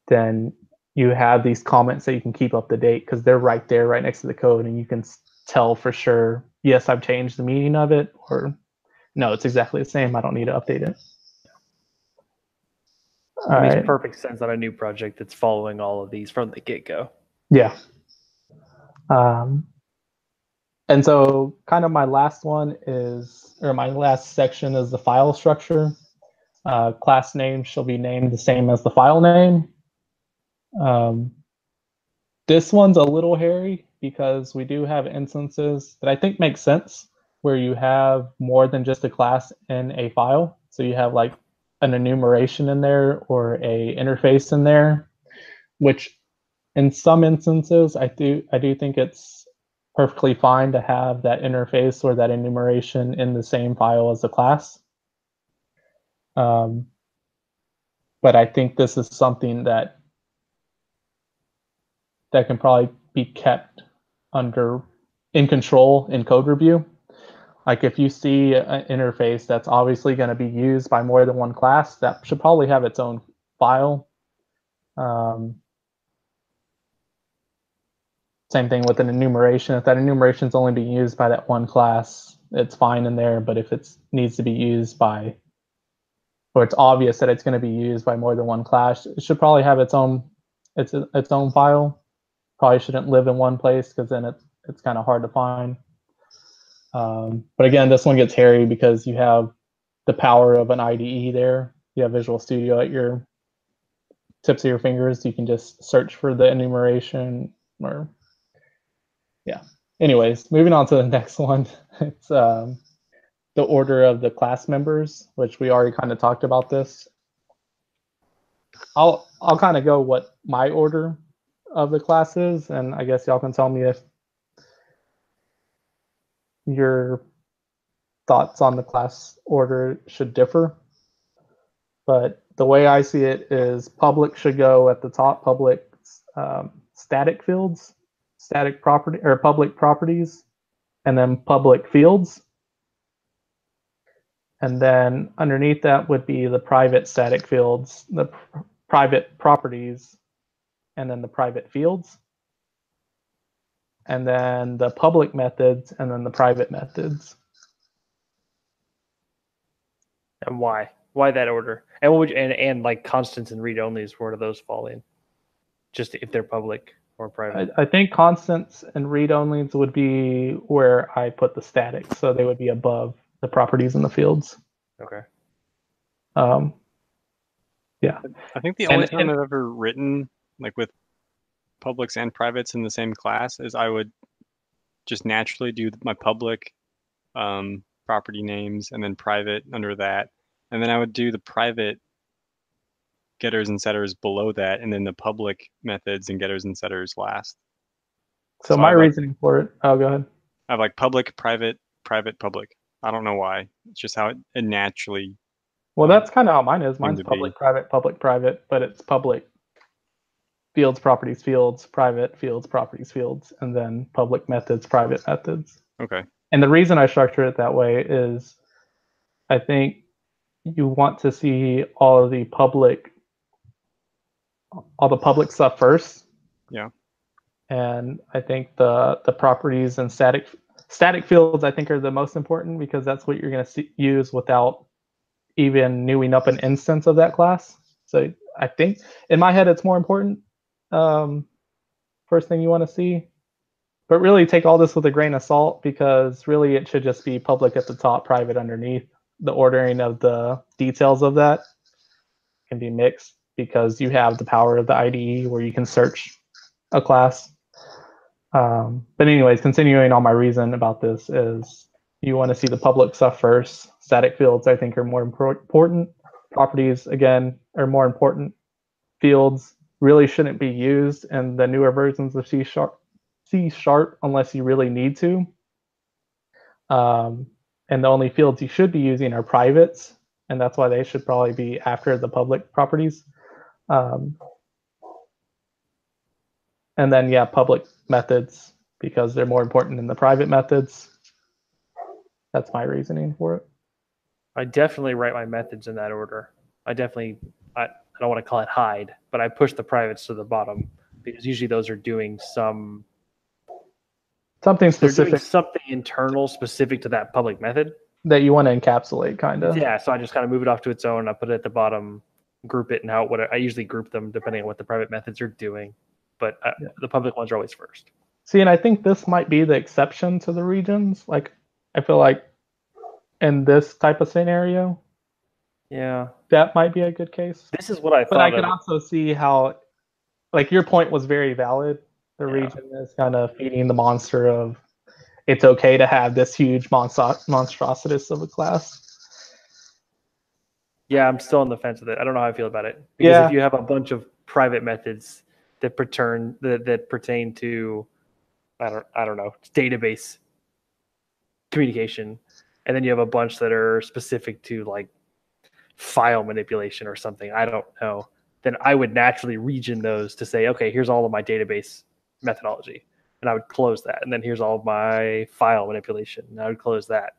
then you have these comments that you can keep up to date because they're right there, right next to the code, and you can tell for sure, yes, I've changed the meaning of it, or no, it's exactly the same. I don't need to update it. It All makes right. perfect sense on a new project that's following all of these from the get go. Yeah. Um, and so, kind of my last one is, or my last section is the file structure. Uh, class name shall be named the same as the file name. Um, this one's a little hairy because we do have instances that I think make sense where you have more than just a class in a file. So you have like an enumeration in there or a interface in there, which in some instances I do I do think it's perfectly fine to have that interface or that enumeration in the same file as the class. Um, but I think this is something that that can probably be kept under in control in code review. Like if you see an interface that's obviously going to be used by more than one class, that should probably have its own file. Um, same thing with an enumeration. If that enumeration is only being used by that one class, it's fine in there. But if it needs to be used by, or it's obvious that it's going to be used by more than one class, it should probably have its own its its own file. Probably shouldn't live in one place because then it's it's kind of hard to find. Um, but again, this one gets hairy because you have the power of an IDE there. You have Visual Studio at your tips of your fingers. You can just search for the enumeration or yeah. Anyways, moving on to the next one. It's um, the order of the class members, which we already kind of talked about this. I'll I'll kind of go what my order of the classes, and I guess y'all can tell me if your thoughts on the class order should differ. But the way I see it is public should go at the top, public um, static fields, static property or public properties, and then public fields. And then underneath that would be the private static fields, the pr- private properties, and then the private fields. And then the public methods, and then the private methods. And why? Why that order? And what would you, and, and like constants and read onlys, where do those fall in? Just if they're public or private. I, I think constants and read onlys would be where I put the statics, so they would be above the properties in the fields. okay. Um, yeah. I think the And- only time and- I've ever written like with publics and privates in the same class is I would just naturally do my public um, property names and then private under that, and then I would do the private getters and setters below that, and then the public methods and getters and setters last. so So my like- reasoning for it. Oh, go ahead. I have like public, private, private, public. I don't know why. It's just how it, it naturally. Well, that's kind of how mine is. Mine's to be. public, private, public, private, but it's public fields, properties, fields, private fields, properties, fields, and then public methods, private methods. Okay. And the reason I structure it that way is I think you want to see all of the public all the public stuff first. Yeah. And I think the the properties and static static fields I think are the most important because that's what you're going to use without even newing up an instance of that class. So I think in my head it's more important. Um, first thing you want to see, but really take all this with a grain of salt because really it should just be public at the top, private underneath. The ordering of the details of that can be mixed because you have the power of the IDE where you can search a class. Um, but anyways, continuing on my reason about this is you want to see the public stuff first. Static fields, I think, are more impor- important. Properties, again, are more important. Fields really shouldn't be used in the newer versions of C sharp, C sharp unless you really need to. Um, and the only fields you should be using are privates, and that's why they should probably be after the public properties. Um, and then, yeah, public methods because they're more important than the private methods. That's my reasoning for it. I definitely write my methods in that order. I definitely, I, I don't want to call it hide, but I push the privates to the bottom because usually those are doing some Something specific something internal specific to that public method. that you want to encapsulate, kind of. Yeah, so I just kind of move it off to its own. I put it at the bottom, group it, and how what I usually group them depending on what the private methods are doing. But uh, Yeah. the public ones are always first. See, and I think this might be the exception to the regions. Like, I feel like in this type of scenario, Yeah, that might be a good case. this is what I But I thought. could of. also see how, like, your point was very valid. The Yeah. region is kind of feeding the monster of it's okay to have this huge monstro- monstrositus of a class. Yeah, I'm still on the fence with it. I don't know how I feel about it because Yeah. if you have a bunch of private methods that pertain that, that pertain to, I don't I don't know database communication, and then you have a bunch that are specific to like file manipulation or something. I don't know. Then I would naturally region those to say, okay, here's all of my database methodology, and I would close that, and then here's all of my file manipulation, and I would close that,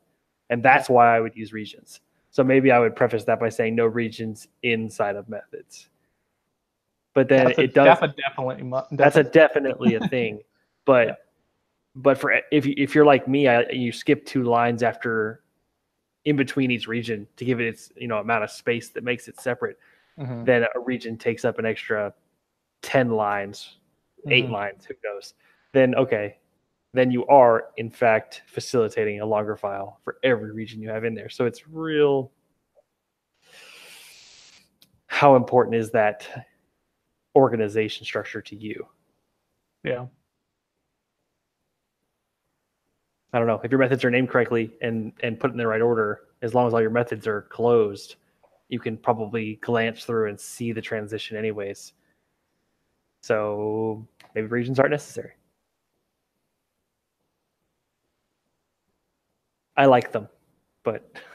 and that's why I would use regions. So maybe I would preface that by saying no regions inside of methods. But then a, it does. that's a definitely. mu- that's a definitely- definitely a thing. But but for if you, if you're like me, I, you skip two lines after in between each region to give it its you know amount of space that makes it separate. Mhm, Then a region takes up an extra ten lines, eight mhm. lines, who knows? Then okay, then you are in fact facilitating a longer file for every region you have in there. So it's real. How important is that organization structure to you? Yeah. I don't know if your methods are named correctly and and put in the right order. As long as all your methods are closed, you can probably glance through and see the transition, anyways. So maybe regions aren't necessary. I like them, but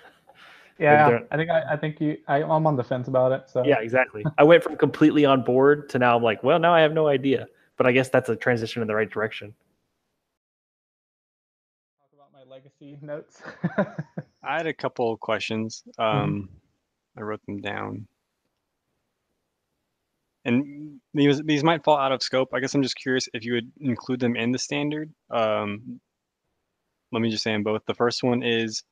Yeah, I think I, I think you I, I'm on the fence about it. So yeah, exactly. I went from completely on board to now I'm like, well, now I have no idea. But I guess that's a transition in the right direction. Legacy notes. I had a couple of questions. Um, I wrote them down. And these these might fall out of scope. I guess I'm just curious if you would include them in the standard. Um, let me just say them both. The first one is,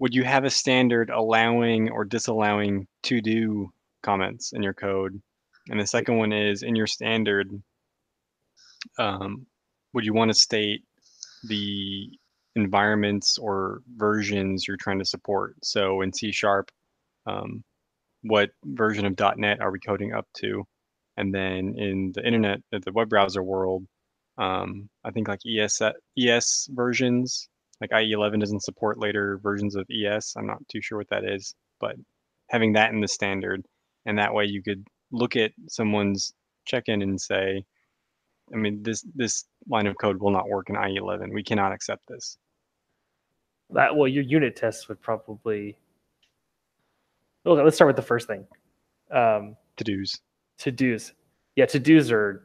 would you have a standard allowing or disallowing to do comments in your code? And the second one is, in your standard, um, would you want to state the environments or versions you're trying to support. So in C sharp, um, what version of .NET are we coding up to? And then in the internet, uh, the web browser world, um, I think like ES ES versions, like IE11 doesn't support later versions of ES. I'm not too sure what that is, but having that in the standard, and that way you could look at someone's check-in and say, I mean, this this line of code will not work in IE11. We cannot accept this. That well, your unit tests would probably. Okay, let's start with the first thing. Um, To dos. to dos. Yeah, to dos are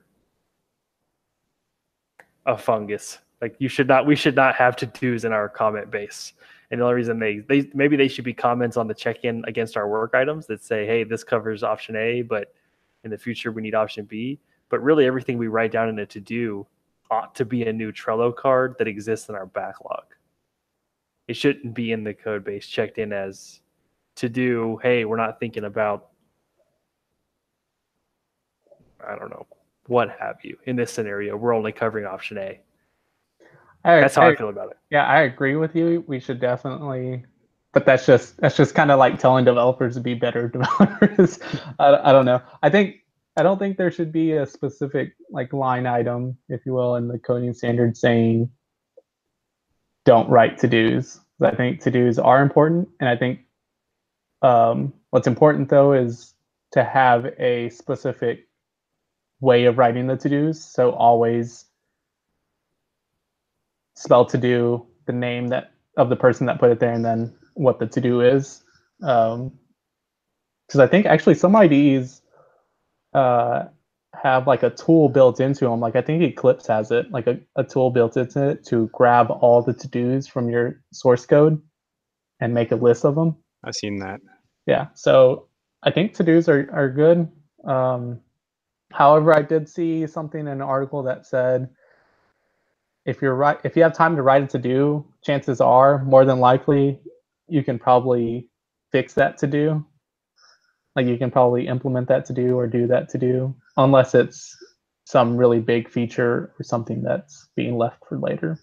a fungus. Like you should not, we should not have to dos in our comment base. And the only reason they, they maybe they should be comments on the check-in against our work items that say, hey, this covers option A, but in the future we need option B. But really, everything we write down in a to do ought to be a new Trello card that exists in our backlog. It shouldn't be in the code base checked in as to do. Hey, we're not thinking about I don't know, what have you. In this scenario, we're only covering option A. I, That's how I, I- feel about it. yeah, I agree with you. We should definitely, but that's just that's just kind of like telling developers to be better developers. I, I don't know. I think I don't think there should be a specific like line item, if you will, in the coding standard saying don't write to dos. I think to dos are important, and I think um, what's important though is to have a specific way of writing the to dos. So always spell to do the name that of the person that put it there, and then what the to do is. Um, because I think actually some IDEs uh, have like a tool built into them. Like I think Eclipse has it, like a, a tool built into it to grab all the to-dos from your source code and make a list of them. I've seen that. Yeah. So I think to-dos are, are good. Um, however, I did see something in an article that said if you're right if you have time to write a to-do, chances are more than likely you can probably fix that to do like you can probably implement that to do or do that to do unless it's some really big feature or something that's being left for later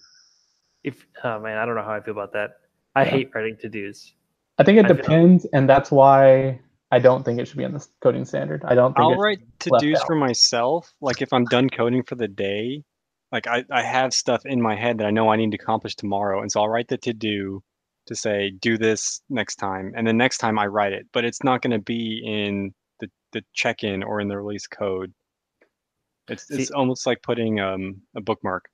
If oh man, I don't know how I feel about that. I Yeah. hate writing to dos. i think it I feel- depends and that's why i don't think it should be in the coding standard i don't think I'll write to dos out. for myself. Like if I'm done coding for the day, like I, I have stuff in my head that I know I need to accomplish tomorrow. And so I'll write the to do to say, do this next time. And then next time I write it, but it's not going to be in the, the check in or in the release code. It's, See- it's almost like putting um, a bookmark.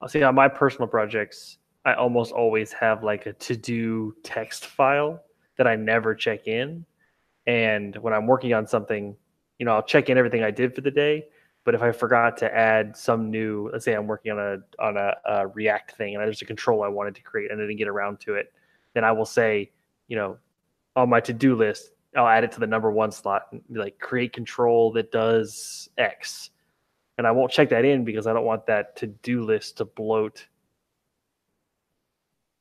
I'll see on my personal projects, I almost always have like a to do text file that I never check in. And when I'm working on something, you know, I'll check in everything I did for the day. But if I forgot to add some new, let's say I'm working on a on a, a React thing and there's a control I wanted to create and I didn't get around to it, then I will say, you know, on my to do list, I'll add it to the number one slot and like create control that does X. And I won't check that in because I don't want that to do list to bloat.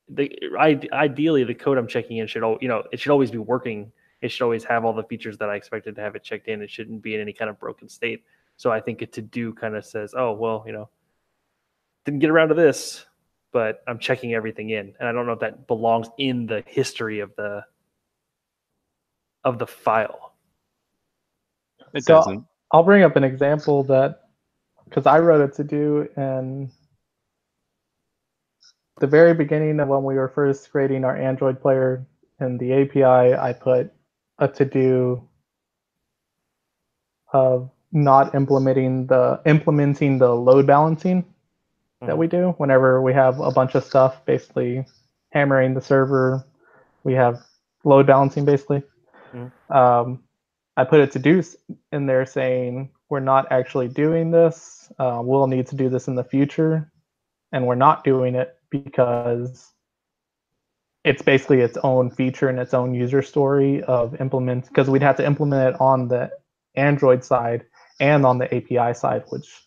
The I, ideally the code I'm checking in should al- you know it should always be working. It should always have all the features that I expected to have it checked in. It shouldn't be in any kind of broken state. So I think a to do kind of says, oh well, you know, didn't get around to this, but I'm checking everything in, and I don't know if that belongs in the history of the of the file. It So- doesn't. I'll bring up an example that because I wrote it to do in the very beginning of when we were first creating our Android player in the API, I put a to do of not implementing the implementing the load balancing that hmm. we do whenever we have a bunch of stuff basically hammering the server we have load balancing basically Mhm. um, i put a to do in there saying we're not actually doing this uh, we'll need to do this in the future and we're not doing it because it's basically its own feature and its own user story of implement because we'd have to implement it on the android side and on the api side which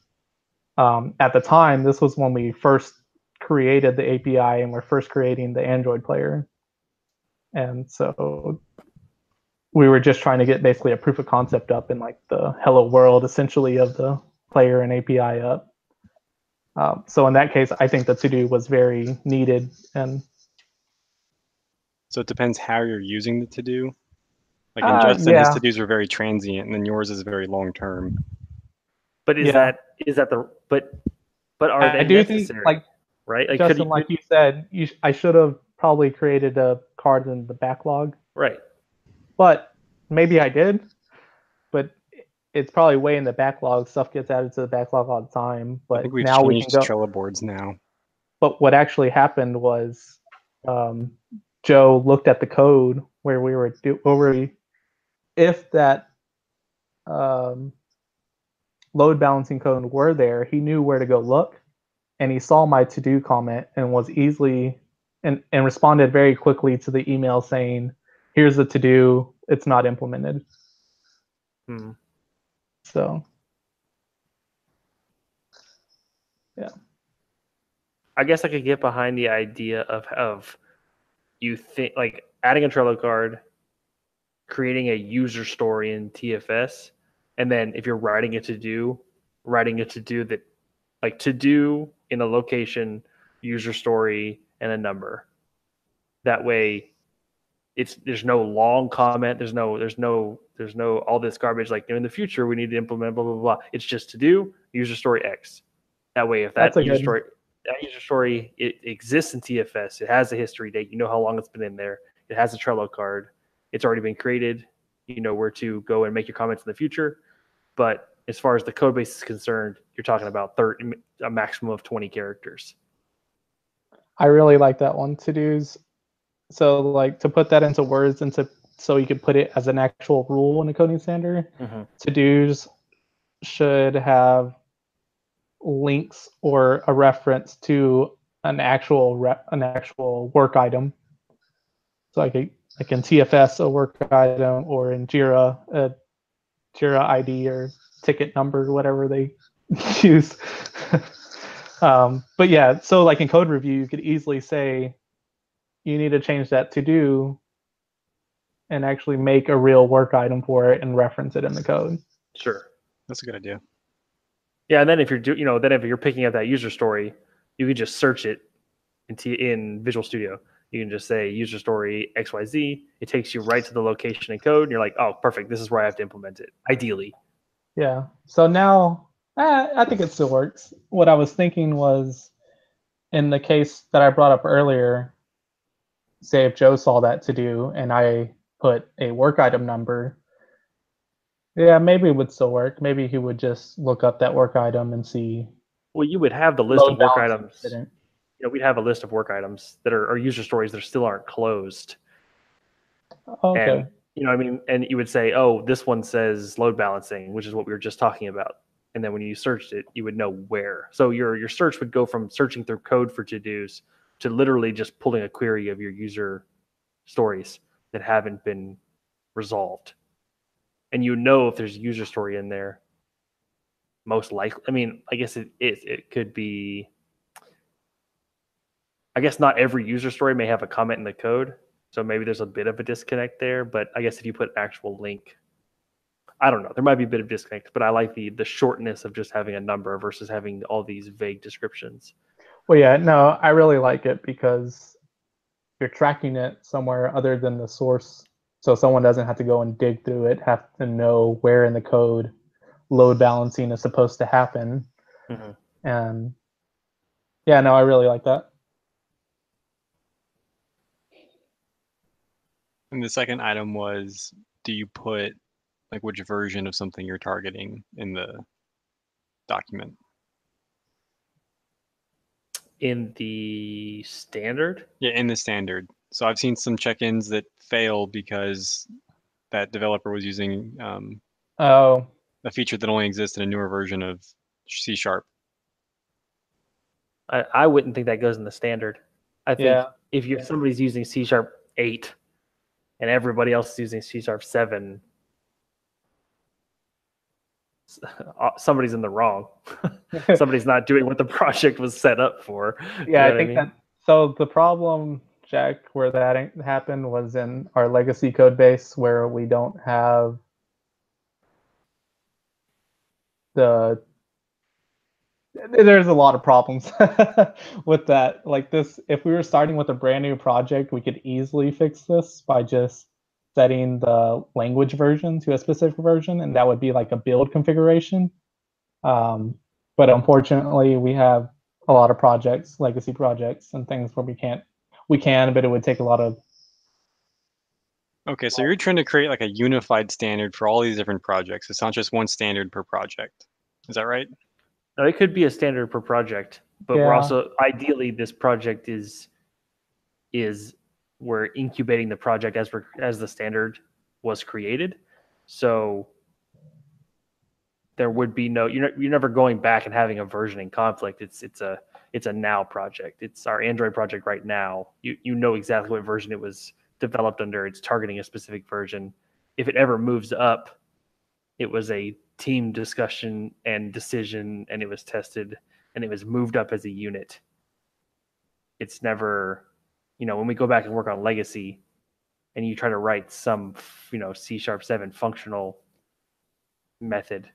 um, at the time, this was when we first created the API and we're first creating the Android player. And so we were just trying to get basically a proof of concept up in like the hello world essentially of the player and API up. Um, so in that case, I think the to do was very needed. And So it depends how you're using the to do. Like Uh, in Justin, his to dos are very transient, and then yours is very long term. But is Yeah. that is that the but but are they I do necessary? think, like right? Like, Justin, could you, like you said, you sh- I should have probably created a card in the backlog. right? But maybe I did. But it's probably way in the backlog. Stuff gets added to the backlog all the time. But now we changed can go. Trello boards now. But what actually happened was um, Joe looked at the code where we were do where we, if that um, load balancing code were there, he knew where to go look, and he saw my to do comment and was easily and and responded very quickly to the email saying, "Here's the to do. It's not implemented." Hmm. So yeah. I guess I could get behind the idea of of you think like adding a Trello card, creating a user story in TFS, and then if you're writing a to do, writing a to do that like to do in a location, user story, and a number. That way, it's there's no long comment. There's no there's no there's no all this garbage like in the future we need to implement blah blah blah. It's just to do user story X. That way, if that That's a user good- story that user story it exists in TFS, it has a history date. You know how long it's been in there. It has a Trello card. It's already been created. You know where to go and make your comments in the future. But as far as the code base is concerned, you're talking about 30, a maximum of 20 characters. I really like that one. To dos. So like to put that into words and to so you could put it as an actual rule in a coding standard. To dos should have links or a reference to an actual re- an actual work item. So like a, like in TFS a work item or in Jira a Jira ID or ticket number whatever they use. um, but yeah, so like in code review, you could easily say you need to change that to do and actually make a real work item for it and reference it in the code. Sure. That's a good idea. Yeah, and then if you're do, you know, then if you're picking up that user story, you can just search it in T, in Visual Studio. You can just say user story XYZ. It takes you right to the location and code, and you're like, oh, perfect. This is where I have to implement it. Ideally. Yeah. So now eh, I think it still works. What I was thinking was in the case that I brought up earlier, say if Joe saw that to do and I put a work item number, yeah, maybe it would still work. Maybe he would just look up that work item and see. Well, you would have the list of work items. incident. You know, we'd have a list of work items that are or user stories that still aren't closed. Okay. And you know, what I mean, and you would say, oh, this one says load balancing, which is what we were just talking about. And then when you searched it, you would know where. So your your search would go from searching through code for to dos to literally just pulling a query of your user stories that haven't been resolved. And you know if there's a user story in there. Most likely, I mean, I guess it it, it could be. I guess not every user story may have a comment in the code, so maybe there's a bit of a disconnect there, but I guess if you put an actual link, I don't know. There might be a bit of disconnect, but I like the the shortness of just having a number versus having all these vague descriptions. Well, yeah, no, I really like it because you're tracking it somewhere other than the source, so someone doesn't have to go and dig through it, have to know where in the code load balancing is supposed to happen. Mhm. And yeah, no, I really like that. And the second item was do you put like which version of something you're targeting in the document? In the standard, Yeah, in the standard. So I've seen some check-ins that fail because that developer was using um, Oh, a feature that only exists in a newer version of C Sharp. I, I wouldn't think that goes in the standard. I think Yeah. if you're somebody's using C sharp eight and everybody else is using C sharp seven, s- Uh, somebody's in the wrong. somebody's not doing what the project was set up for. You yeah, know I think mean? that. So the problem, Jack, where that happened was in our legacy code base where we don't have the. There's a lot of problems with that. Like this, if we were starting with a brand new project, we could easily fix this by just setting the language version to a specific version, and that would be like a build configuration. Um, but unfortunately, we have a lot of projects, legacy projects, and things where we can't. We can, but it would take a lot of. Okay, so you're trying to create like a unified standard for all these different projects. It's not just one standard per project. Is that right? No, it could be a standard per project, but we're also ideally this project is is we're incubating the project as as the standard was created. So there would be no you're you're never going back and having a versioning conflict. It's it's a it's a now project. It's our Android project right now. You you know exactly what version it was developed under. It's targeting a specific version. If it ever moves up, it was a team discussion and decision and it was tested and it was moved up as a unit it's never you know when we go back and work on legacy and you try to write some you know c sharp 7 functional method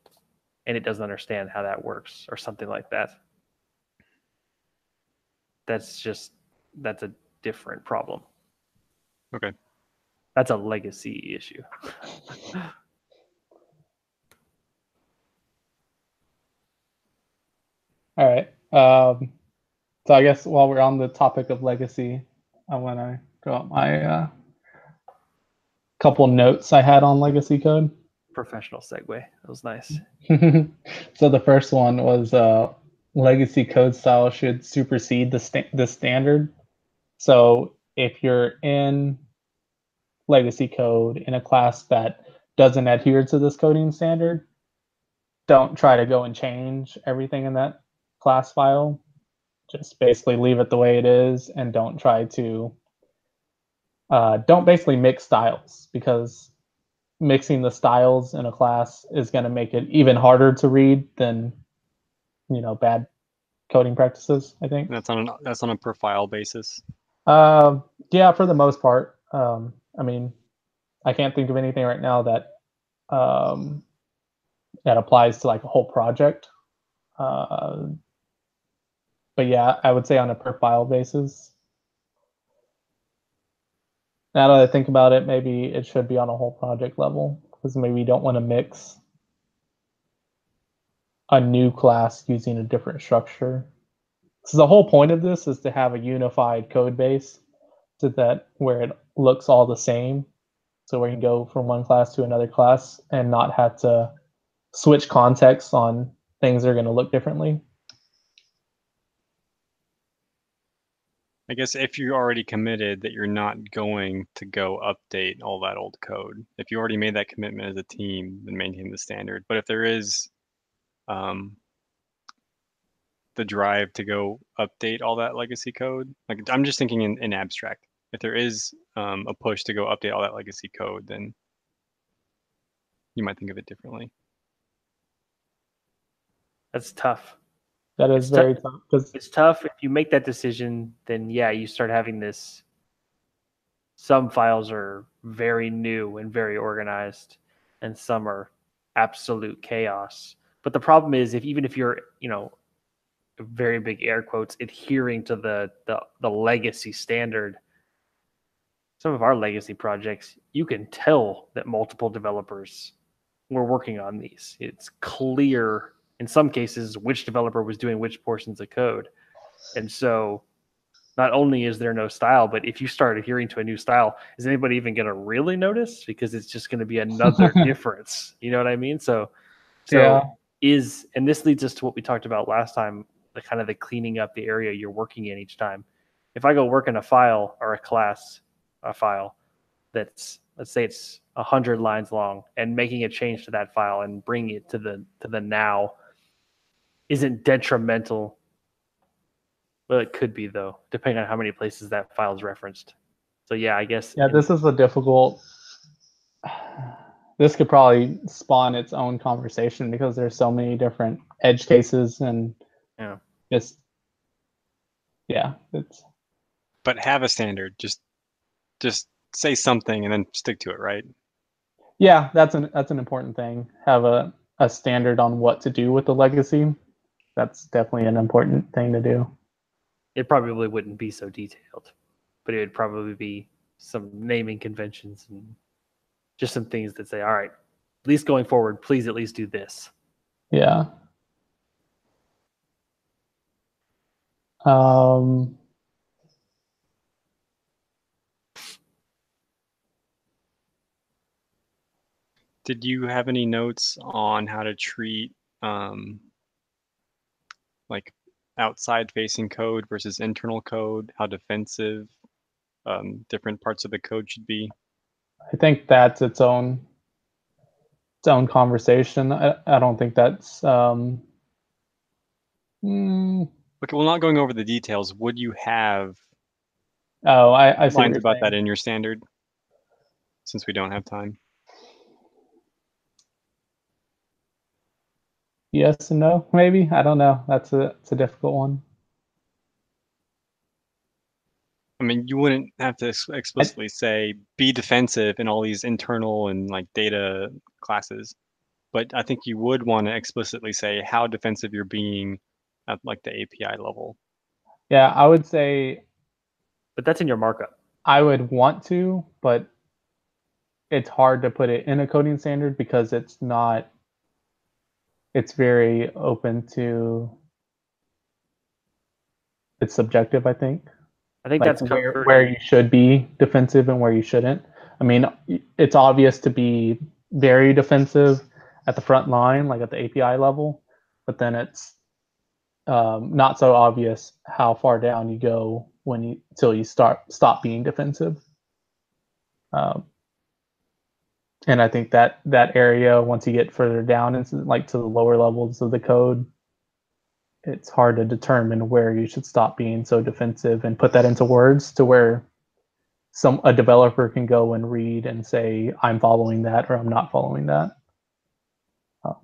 and it doesn't understand how that works or something like that that's just that's a different problem Okay. That's a legacy issue. All right. Um, so I guess while we're on the topic of legacy, I want to go up my uh, couple notes I had on legacy code. Professional segue. That was nice. so the first one was uh, legacy code style should supersede the sta- the standard. So if you're in legacy code in a class that doesn't adhere to this coding standard, don't try to go and change everything in that class file. Just basically leave it the way it is and don't try to uh, don't basically mix styles because mixing the styles in a class is going to make it even harder to read than you know bad coding practices i think. That's on an, that's on a per file basis. uh, yeah for the most part. Um, i mean i can't think of anything right now that um, that applies to like a whole project. Uh, but yeah i would say on a per file basis now that I think about it, maybe it should be on a whole project level because maybe you don't want to mix a new class using a different structure. So the whole point of this is to have a unified code base so that where it looks all the same. So we can go from one class to another class and not have to switch contexts on things that are going to look differently. I guess if you're already committed that you're not going to go update all that old code, if you already made that commitment as a team, then maintain the standard. But if there is um, the drive to go update all that legacy code, like I'm just thinking in, in abstract. If there is um, a push to go update all that legacy code, then you might think of it differently. That's tough. That is It's very tough because It's tough if you make that decision. Then yeah, you start having this. Some files are very new and very organized, and some are absolute chaos. But the problem is, if even if you're, you know, very big air quotes, adhering to the the, the legacy standard, some of our legacy projects, you can tell that multiple developers were working on these. It's clear in some cases which developer was doing which portions of code. And so not only is there no style, but if you start adhering to a new style, is anybody even going to really notice? Because it's just going to be another difference. You know what I mean? So, so Yeah. is, and this leads us to what we talked about last time, the kind of the cleaning up the area you're working in each time. If I go work in a file or a class, a file that's, let's say it's a hundred lines long and making a change to that file and bringing it to the, to the now isn't detrimental. Well, it could be though, depending on how many places that file is referenced. So yeah, I guess. Yeah, in- this is a difficult. This could probably spawn its own conversation because there's so many different edge cases and Yeah. just yeah, it's But have a standard. Just just say something and then stick to it, right? yeah, that's an that's an important thing. Have a a standard on what to do with the legacy. That's definitely an important thing to do. it probably wouldn't be so detailed, but it would probably be some naming conventions and just some things that say, all right, at least going forward, please at least do this. Yeah. Um, Did you have any notes on how to treat um, like outside facing code versus internal code, how defensive um, different parts of the code should be? I think that's its own its own conversation. I, I don't think that's um, mm, Okay, well, not going over the details, would you have oh I, I see what lines you're about that in your standard? Since we don't have time. Yes and no, maybe. I don't know. That's a it's a difficult one. I mean, you wouldn't have to ex- explicitly say be defensive in all these internal and like data classes, but I think you would want to explicitly say how defensive you're being at like the API level. Yeah, I would say But that's in your markup. I would want to, but it's hard to put it in a coding standard because it's not it's very open to it's subjective i think. I think like that's where, where you should be defensive and where you shouldn't. I mean it's obvious to be very defensive at the front line like at the api level but then it's um, not so obvious how far down you go when you till you start stop being defensive. Um, and I think that that area, once you get further down into like to the lower levels of the code, it's hard to determine where you should stop being so defensive and put that into words to where some a developer can go and read and say, "I'm following that" or "I'm not following that." Um,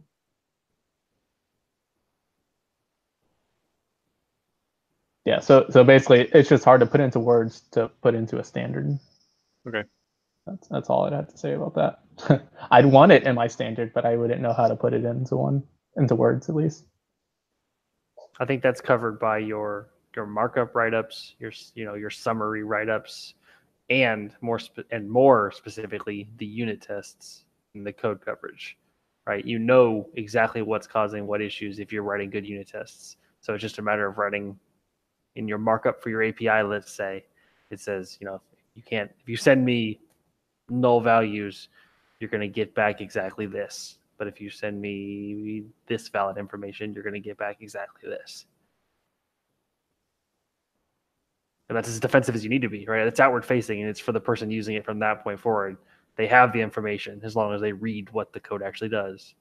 yeah, so so basically, it's just hard to put into words to put into a standard. Okay. That's that's all I'd have to say about that. I'd want it in my standard, but I wouldn't know how to put it into one into words at least. I think that's covered by your your markup write-ups, your you know your summary write-ups, and more spe- and more specifically the unit tests and the code coverage. Right, you know exactly what's causing what issues if you're writing good unit tests. So it's just a matter of writing in your markup for your API. Let's say it says you know you can't if you send me null values, you're going to get back exactly this. But if you send me this valid information, you're going to get back exactly this. And that's as defensive as you need to be, right? It's outward facing and it's for the person using it from that point forward. They have the information as long as they read what the code actually does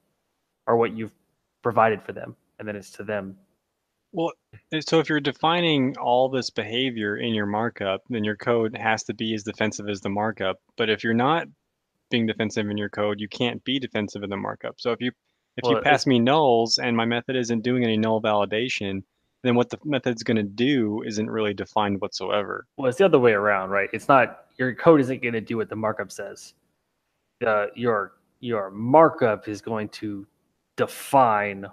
or what you've provided for them. And then it's to them. Well, so if you're defining all this behavior in your markup, then your code has to be as defensive as the markup. But if you're not being defensive in your code, you can't be defensive in the markup. So if you if Well, you pass me nulls and my method isn't doing any null validation, then what the method's going to do isn't really defined whatsoever. Well, it's the other way around, right? It's not your code isn't going to do what the markup says. Uh, your your markup is going to define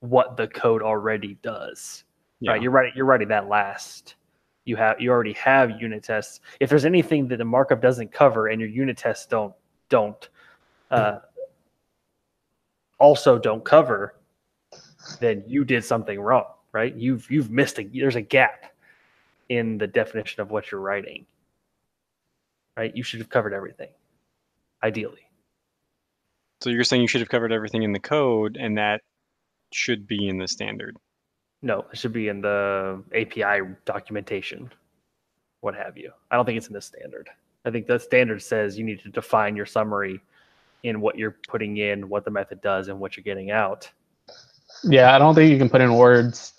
what the code already does. Yeah. Right? You're writing you're writing that last. You have you already have unit tests. If there's anything that the markup doesn't cover and your unit tests don't don't uh, also don't cover, then you did something wrong, right? You've you've missed a there's a gap in the definition of what you're writing. Right? You should have covered everything. Ideally. So you're saying you should have covered everything in the code, and that should be in the standard. No, it should be in the API documentation, what have you. I don't think it's in the standard. I think the standard says you need to define your summary in what you're putting in, what the method does, and what you're getting out. Yeah, I don't think you can put in words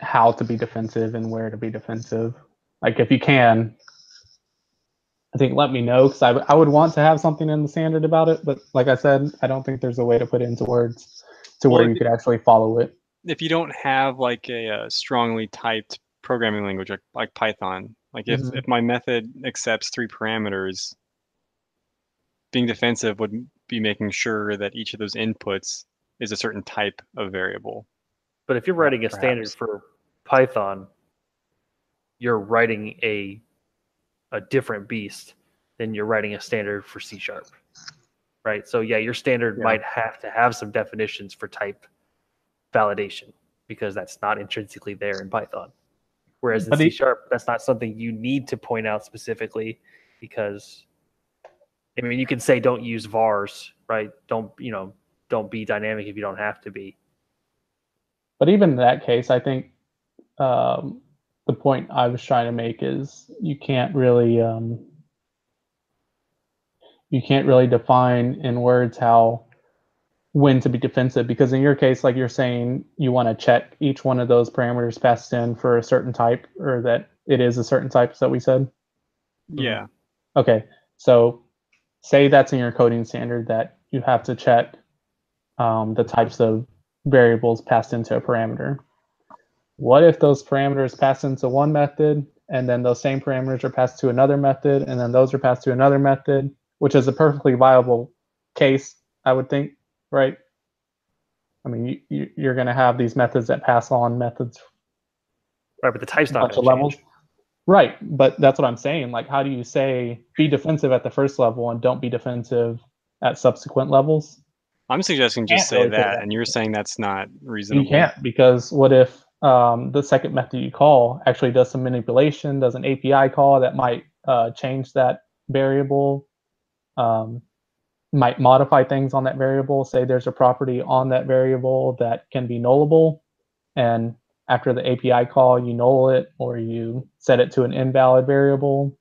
how to be defensive and where to be defensive. Like if you can, I think let me know because I, I would want to have something in the standard about it. But like I said, I don't think there's a way to put it into words to Well, where if you could actually follow it. if you don't have like a, uh strongly typed programming language like, like Python, like if, Mhm. if my method accepts three parameters, being defensive would be making sure that each of those inputs is a certain type of variable. But if you're writing a standard for Python, you're writing a a different beast than you're writing a standard for C sharp. Right? So yeah, your standard Yeah. might have to have some definitions for type validation because that's not intrinsically there in Python. Whereas in C sharp, that's not something you need to point out specifically because I mean you can say don't use vars, right? Don't you know, don't be dynamic if you don't have to be. But even in that case, I think um, the point I was trying to make is you can't really um, you can't really define in words how when to be defensive because in your case, like you're saying, you want to check each one of those parameters passed in for a certain type or that it is a certain type. That we said? Yeah. Okay, so say that's in your coding standard that you have to check um, the types of variables passed into a parameter. What if those parameters pass into one method and then those same parameters are passed to another method and then those are passed to another method, which is a perfectly viable case, I would think, right? I mean, you, you, you're going to have these methods that pass on methods Right, but the type's a not bunch going of to levels. change. Right, but that's what I'm saying. Like, how do you say be defensive at the first level and don't be defensive at subsequent levels? I'm suggesting just say really say that, that. and you're saying that's not reasonable. You can't because what if um, the second method you call actually does some manipulation, does an API call that might uh, change that variable, um, might modify things on that variable. Say there's a property on that variable that can be nullable, and after the API call, you null it or you set it to an invalid variable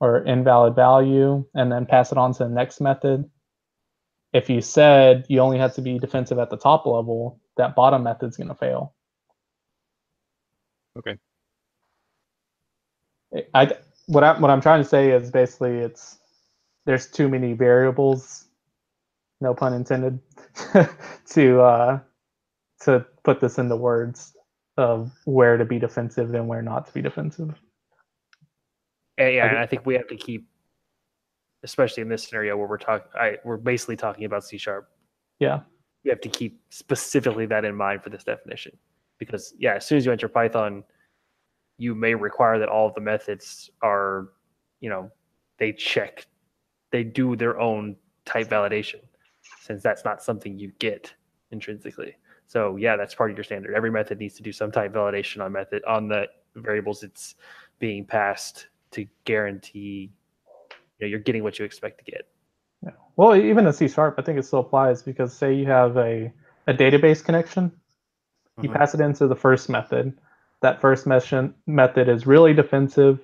or invalid value, and then pass it on to the next method. If you said you only have to be defensive at the top level, that bottom method's going to fail. Okay. I what I what I'm trying to say is basically it's there's too many variables, no pun intended, to uh, to put this into words of where to be defensive and where not to be defensive. And, yeah, Okay. and I think we have to keep, especially in this scenario where we're talking, we're basically talking about C sharp. Yeah. We have to keep specifically that in mind for this definition, because yeah, as soon as you enter Python, you may require that all of the methods are, you know, they check, they do their own type validation, since that's not something you get intrinsically. So yeah, that's part of your standard. Every method needs to do some type validation on method on the variables it's being passed to guarantee you know you're getting what you expect to get. Yeah. Well, even in C sharp, I think it still applies because say you have a, a database connection, you Mhm. pass it into the first method. That first mes- method is really defensive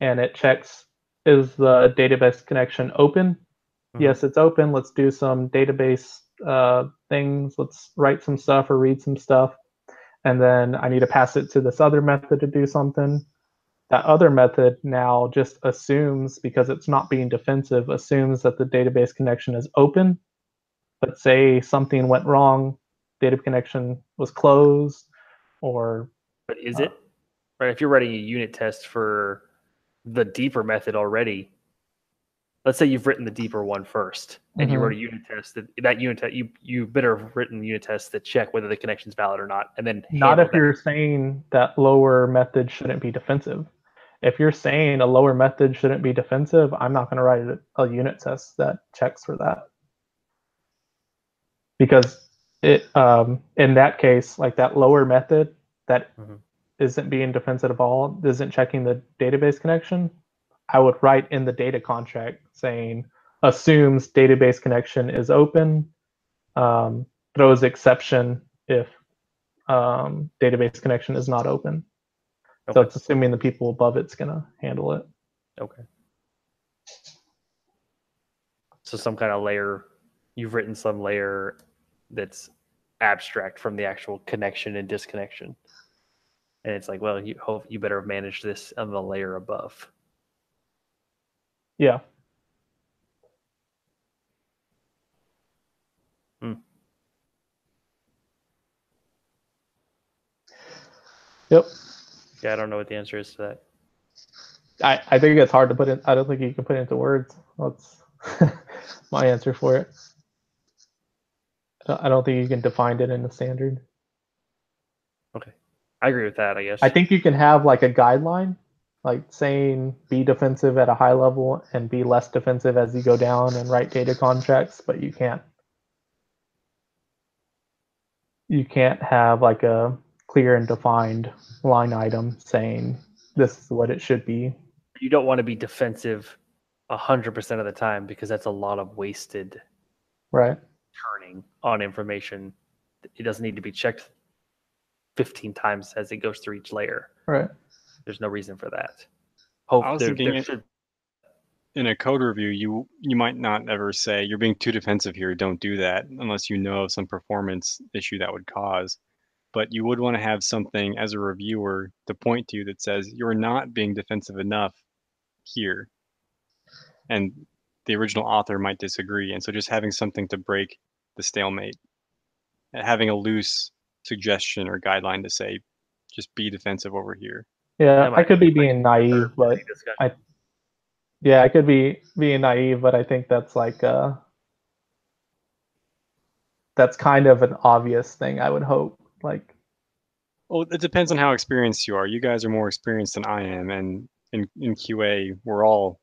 and it checks is the database connection open? Mhm. Yes, it's open. Let's do some database uh, things. Let's write some stuff or read some stuff. And then I need to pass it to this other method to do something. That other method now just assumes, because it's not being defensive, assumes that the database connection is open. But say something went wrong, data connection was closed, or But is Uh, it right? If you're writing a unit test for the deeper method already, let's say you've written the deeper one first, and you Mhm. wrote a unit test that that unit test you you better have written unit tests that check whether the connection's valid or not, and then not if that. you're saying that lower method shouldn't be defensive. If you're saying a lower method shouldn't be defensive, I'm not going to write a, a unit test that checks for that. Because it um, in that case, like that lower method that Mhm. Not being defensive at all, isn't checking the database connection, I would write in the data contract saying assumes database connection is open, um, throws exception if um, database connection is not open. So it's assuming the people above it's gonna handle it. Okay. So some kind of layer, you've written some layer that's abstract from the actual connection and disconnection. And it's like, well, you hope you better have managed this on the layer above. Yeah. Hmm. Yep. Yeah, I don't know what the answer is to that. I, I think it's hard to put in. I don't think you can put it into words. That's my answer for it. I don't- think you can define it in a standard. I agree with that, I guess. I think you can have like a guideline, like saying be defensive at a high level and be less defensive as you go down and write data contracts, but you can't you can't have like a clear and defined line item saying this is what it should be. you don't want to be defensive 100% of the time because that's a lot of wasted Right. turning on information. It doesn't need to be checked 15 times as it goes through each layer. Right. There's no reason for that. Hope I was there, thinking there should in a code review, you you might not ever say you're being too defensive here. Don't do that unless you know of some performance issue that would cause. But you would want to have something as a reviewer to point to that says you're not being defensive enough here, and the original author might disagree. And so just having something to break the stalemate, having a loose suggestion or guideline to say, just be defensive over here. Yeah, I could be be like being naive, but discussion. yeah, I could be being naive, but I think that's like uh that's kind of an obvious thing I would hope. Like Well, it depends on how experienced you are. You guys are more experienced than I am, and in, in QA, we're all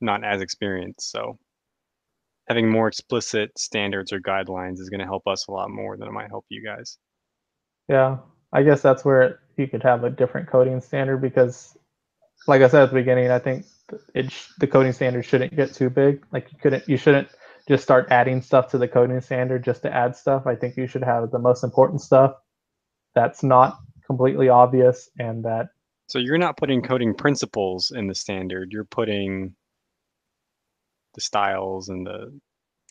not as experienced. So having more explicit standards or guidelines is going to help us a lot more than it might help you guys. Yeah, I guess that's where you could have a different coding standard because, like I said at the beginning, I think it the coding standard shouldn't get too big. Like you couldn't, you shouldn't just start adding stuff to the coding standard just to add stuff. I think you should have the most important stuff that's not completely obvious and that So you're not putting coding principles in the standard. You're putting the styles and the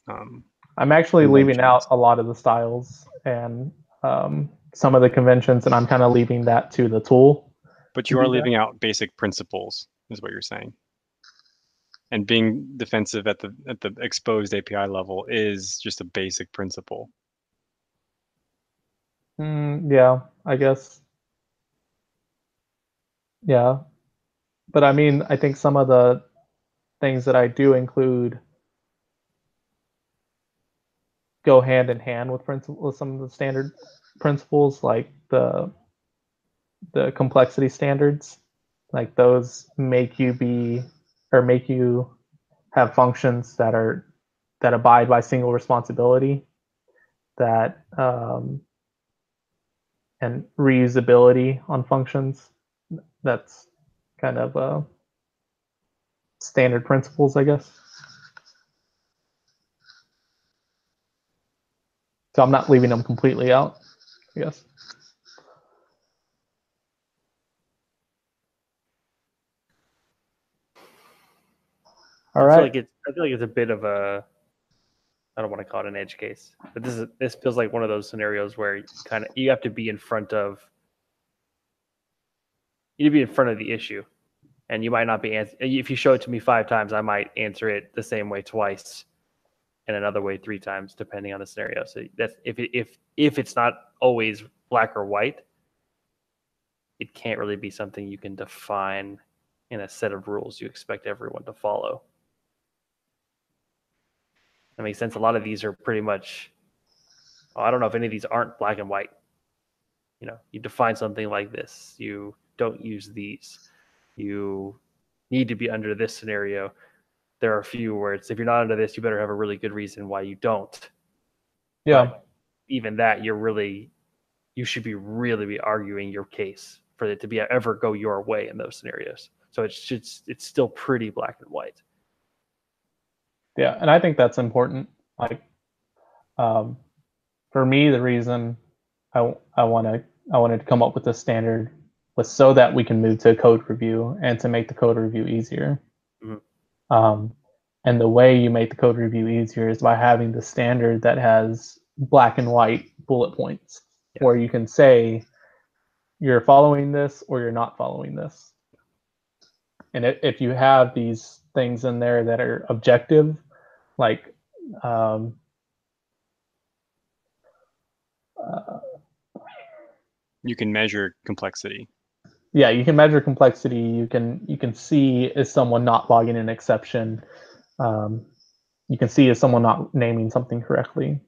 um, I'm actually leaving out a lot of the styles and um, some of the conventions, and I'm kind of leaving that to the tool. but you are that. leaving out basic principles, is what you're saying. And being defensive at the at the exposed API level is just a basic principle. Mm, yeah, I guess. Yeah. But I mean, I think some of the things that I do include go hand in hand with principle some of the standard principles like the the complexity standards. Like those make you be or make you have functions that are that abide by single responsibility that um, and reusability on functions. That's kind of uh, standard principles, I guess. So I'm not leaving them completely out, I guess. All I feel like it's I feel like it's a bit of a I don't want to call it an edge case, but this is this feels like one of those scenarios where you kind of you have to be in front of you need to be in front of the issue, and you might not be if you show it to me five times, I might answer it the same way twice, and another way three times, depending on the scenario. So that's if it, if if it's not always black or white, it can't really be something you can define in a set of rules you expect everyone to follow. That makes sense. A lot of these are pretty much. I don't know if any of these aren't black and white. You know, you define something like this. You don't use these. You need to be under this scenario. There are a few where it's if you're not under this, you better have a really good reason why you don't. yeah. But even that, you're really, you should be really be arguing your case for it to be ever go your way in those scenarios. So it's just it's still pretty black and white. Yeah, and I think that's important. Like, um, for me, the reason I I want to I wanted to come up with this standard was so that we can move to code review and to make the code review easier. Mhm. Um, and the way you make the code review easier is by having the standard that has black and white bullet points, Yeah. where you can say you're following this or you're not following this. And if you have these things in there that are objective, like um, uh, You can measure complexity. Yeah, you can measure complexity. You can you can see is someone not logging an exception. Um, you can see is someone not naming something correctly.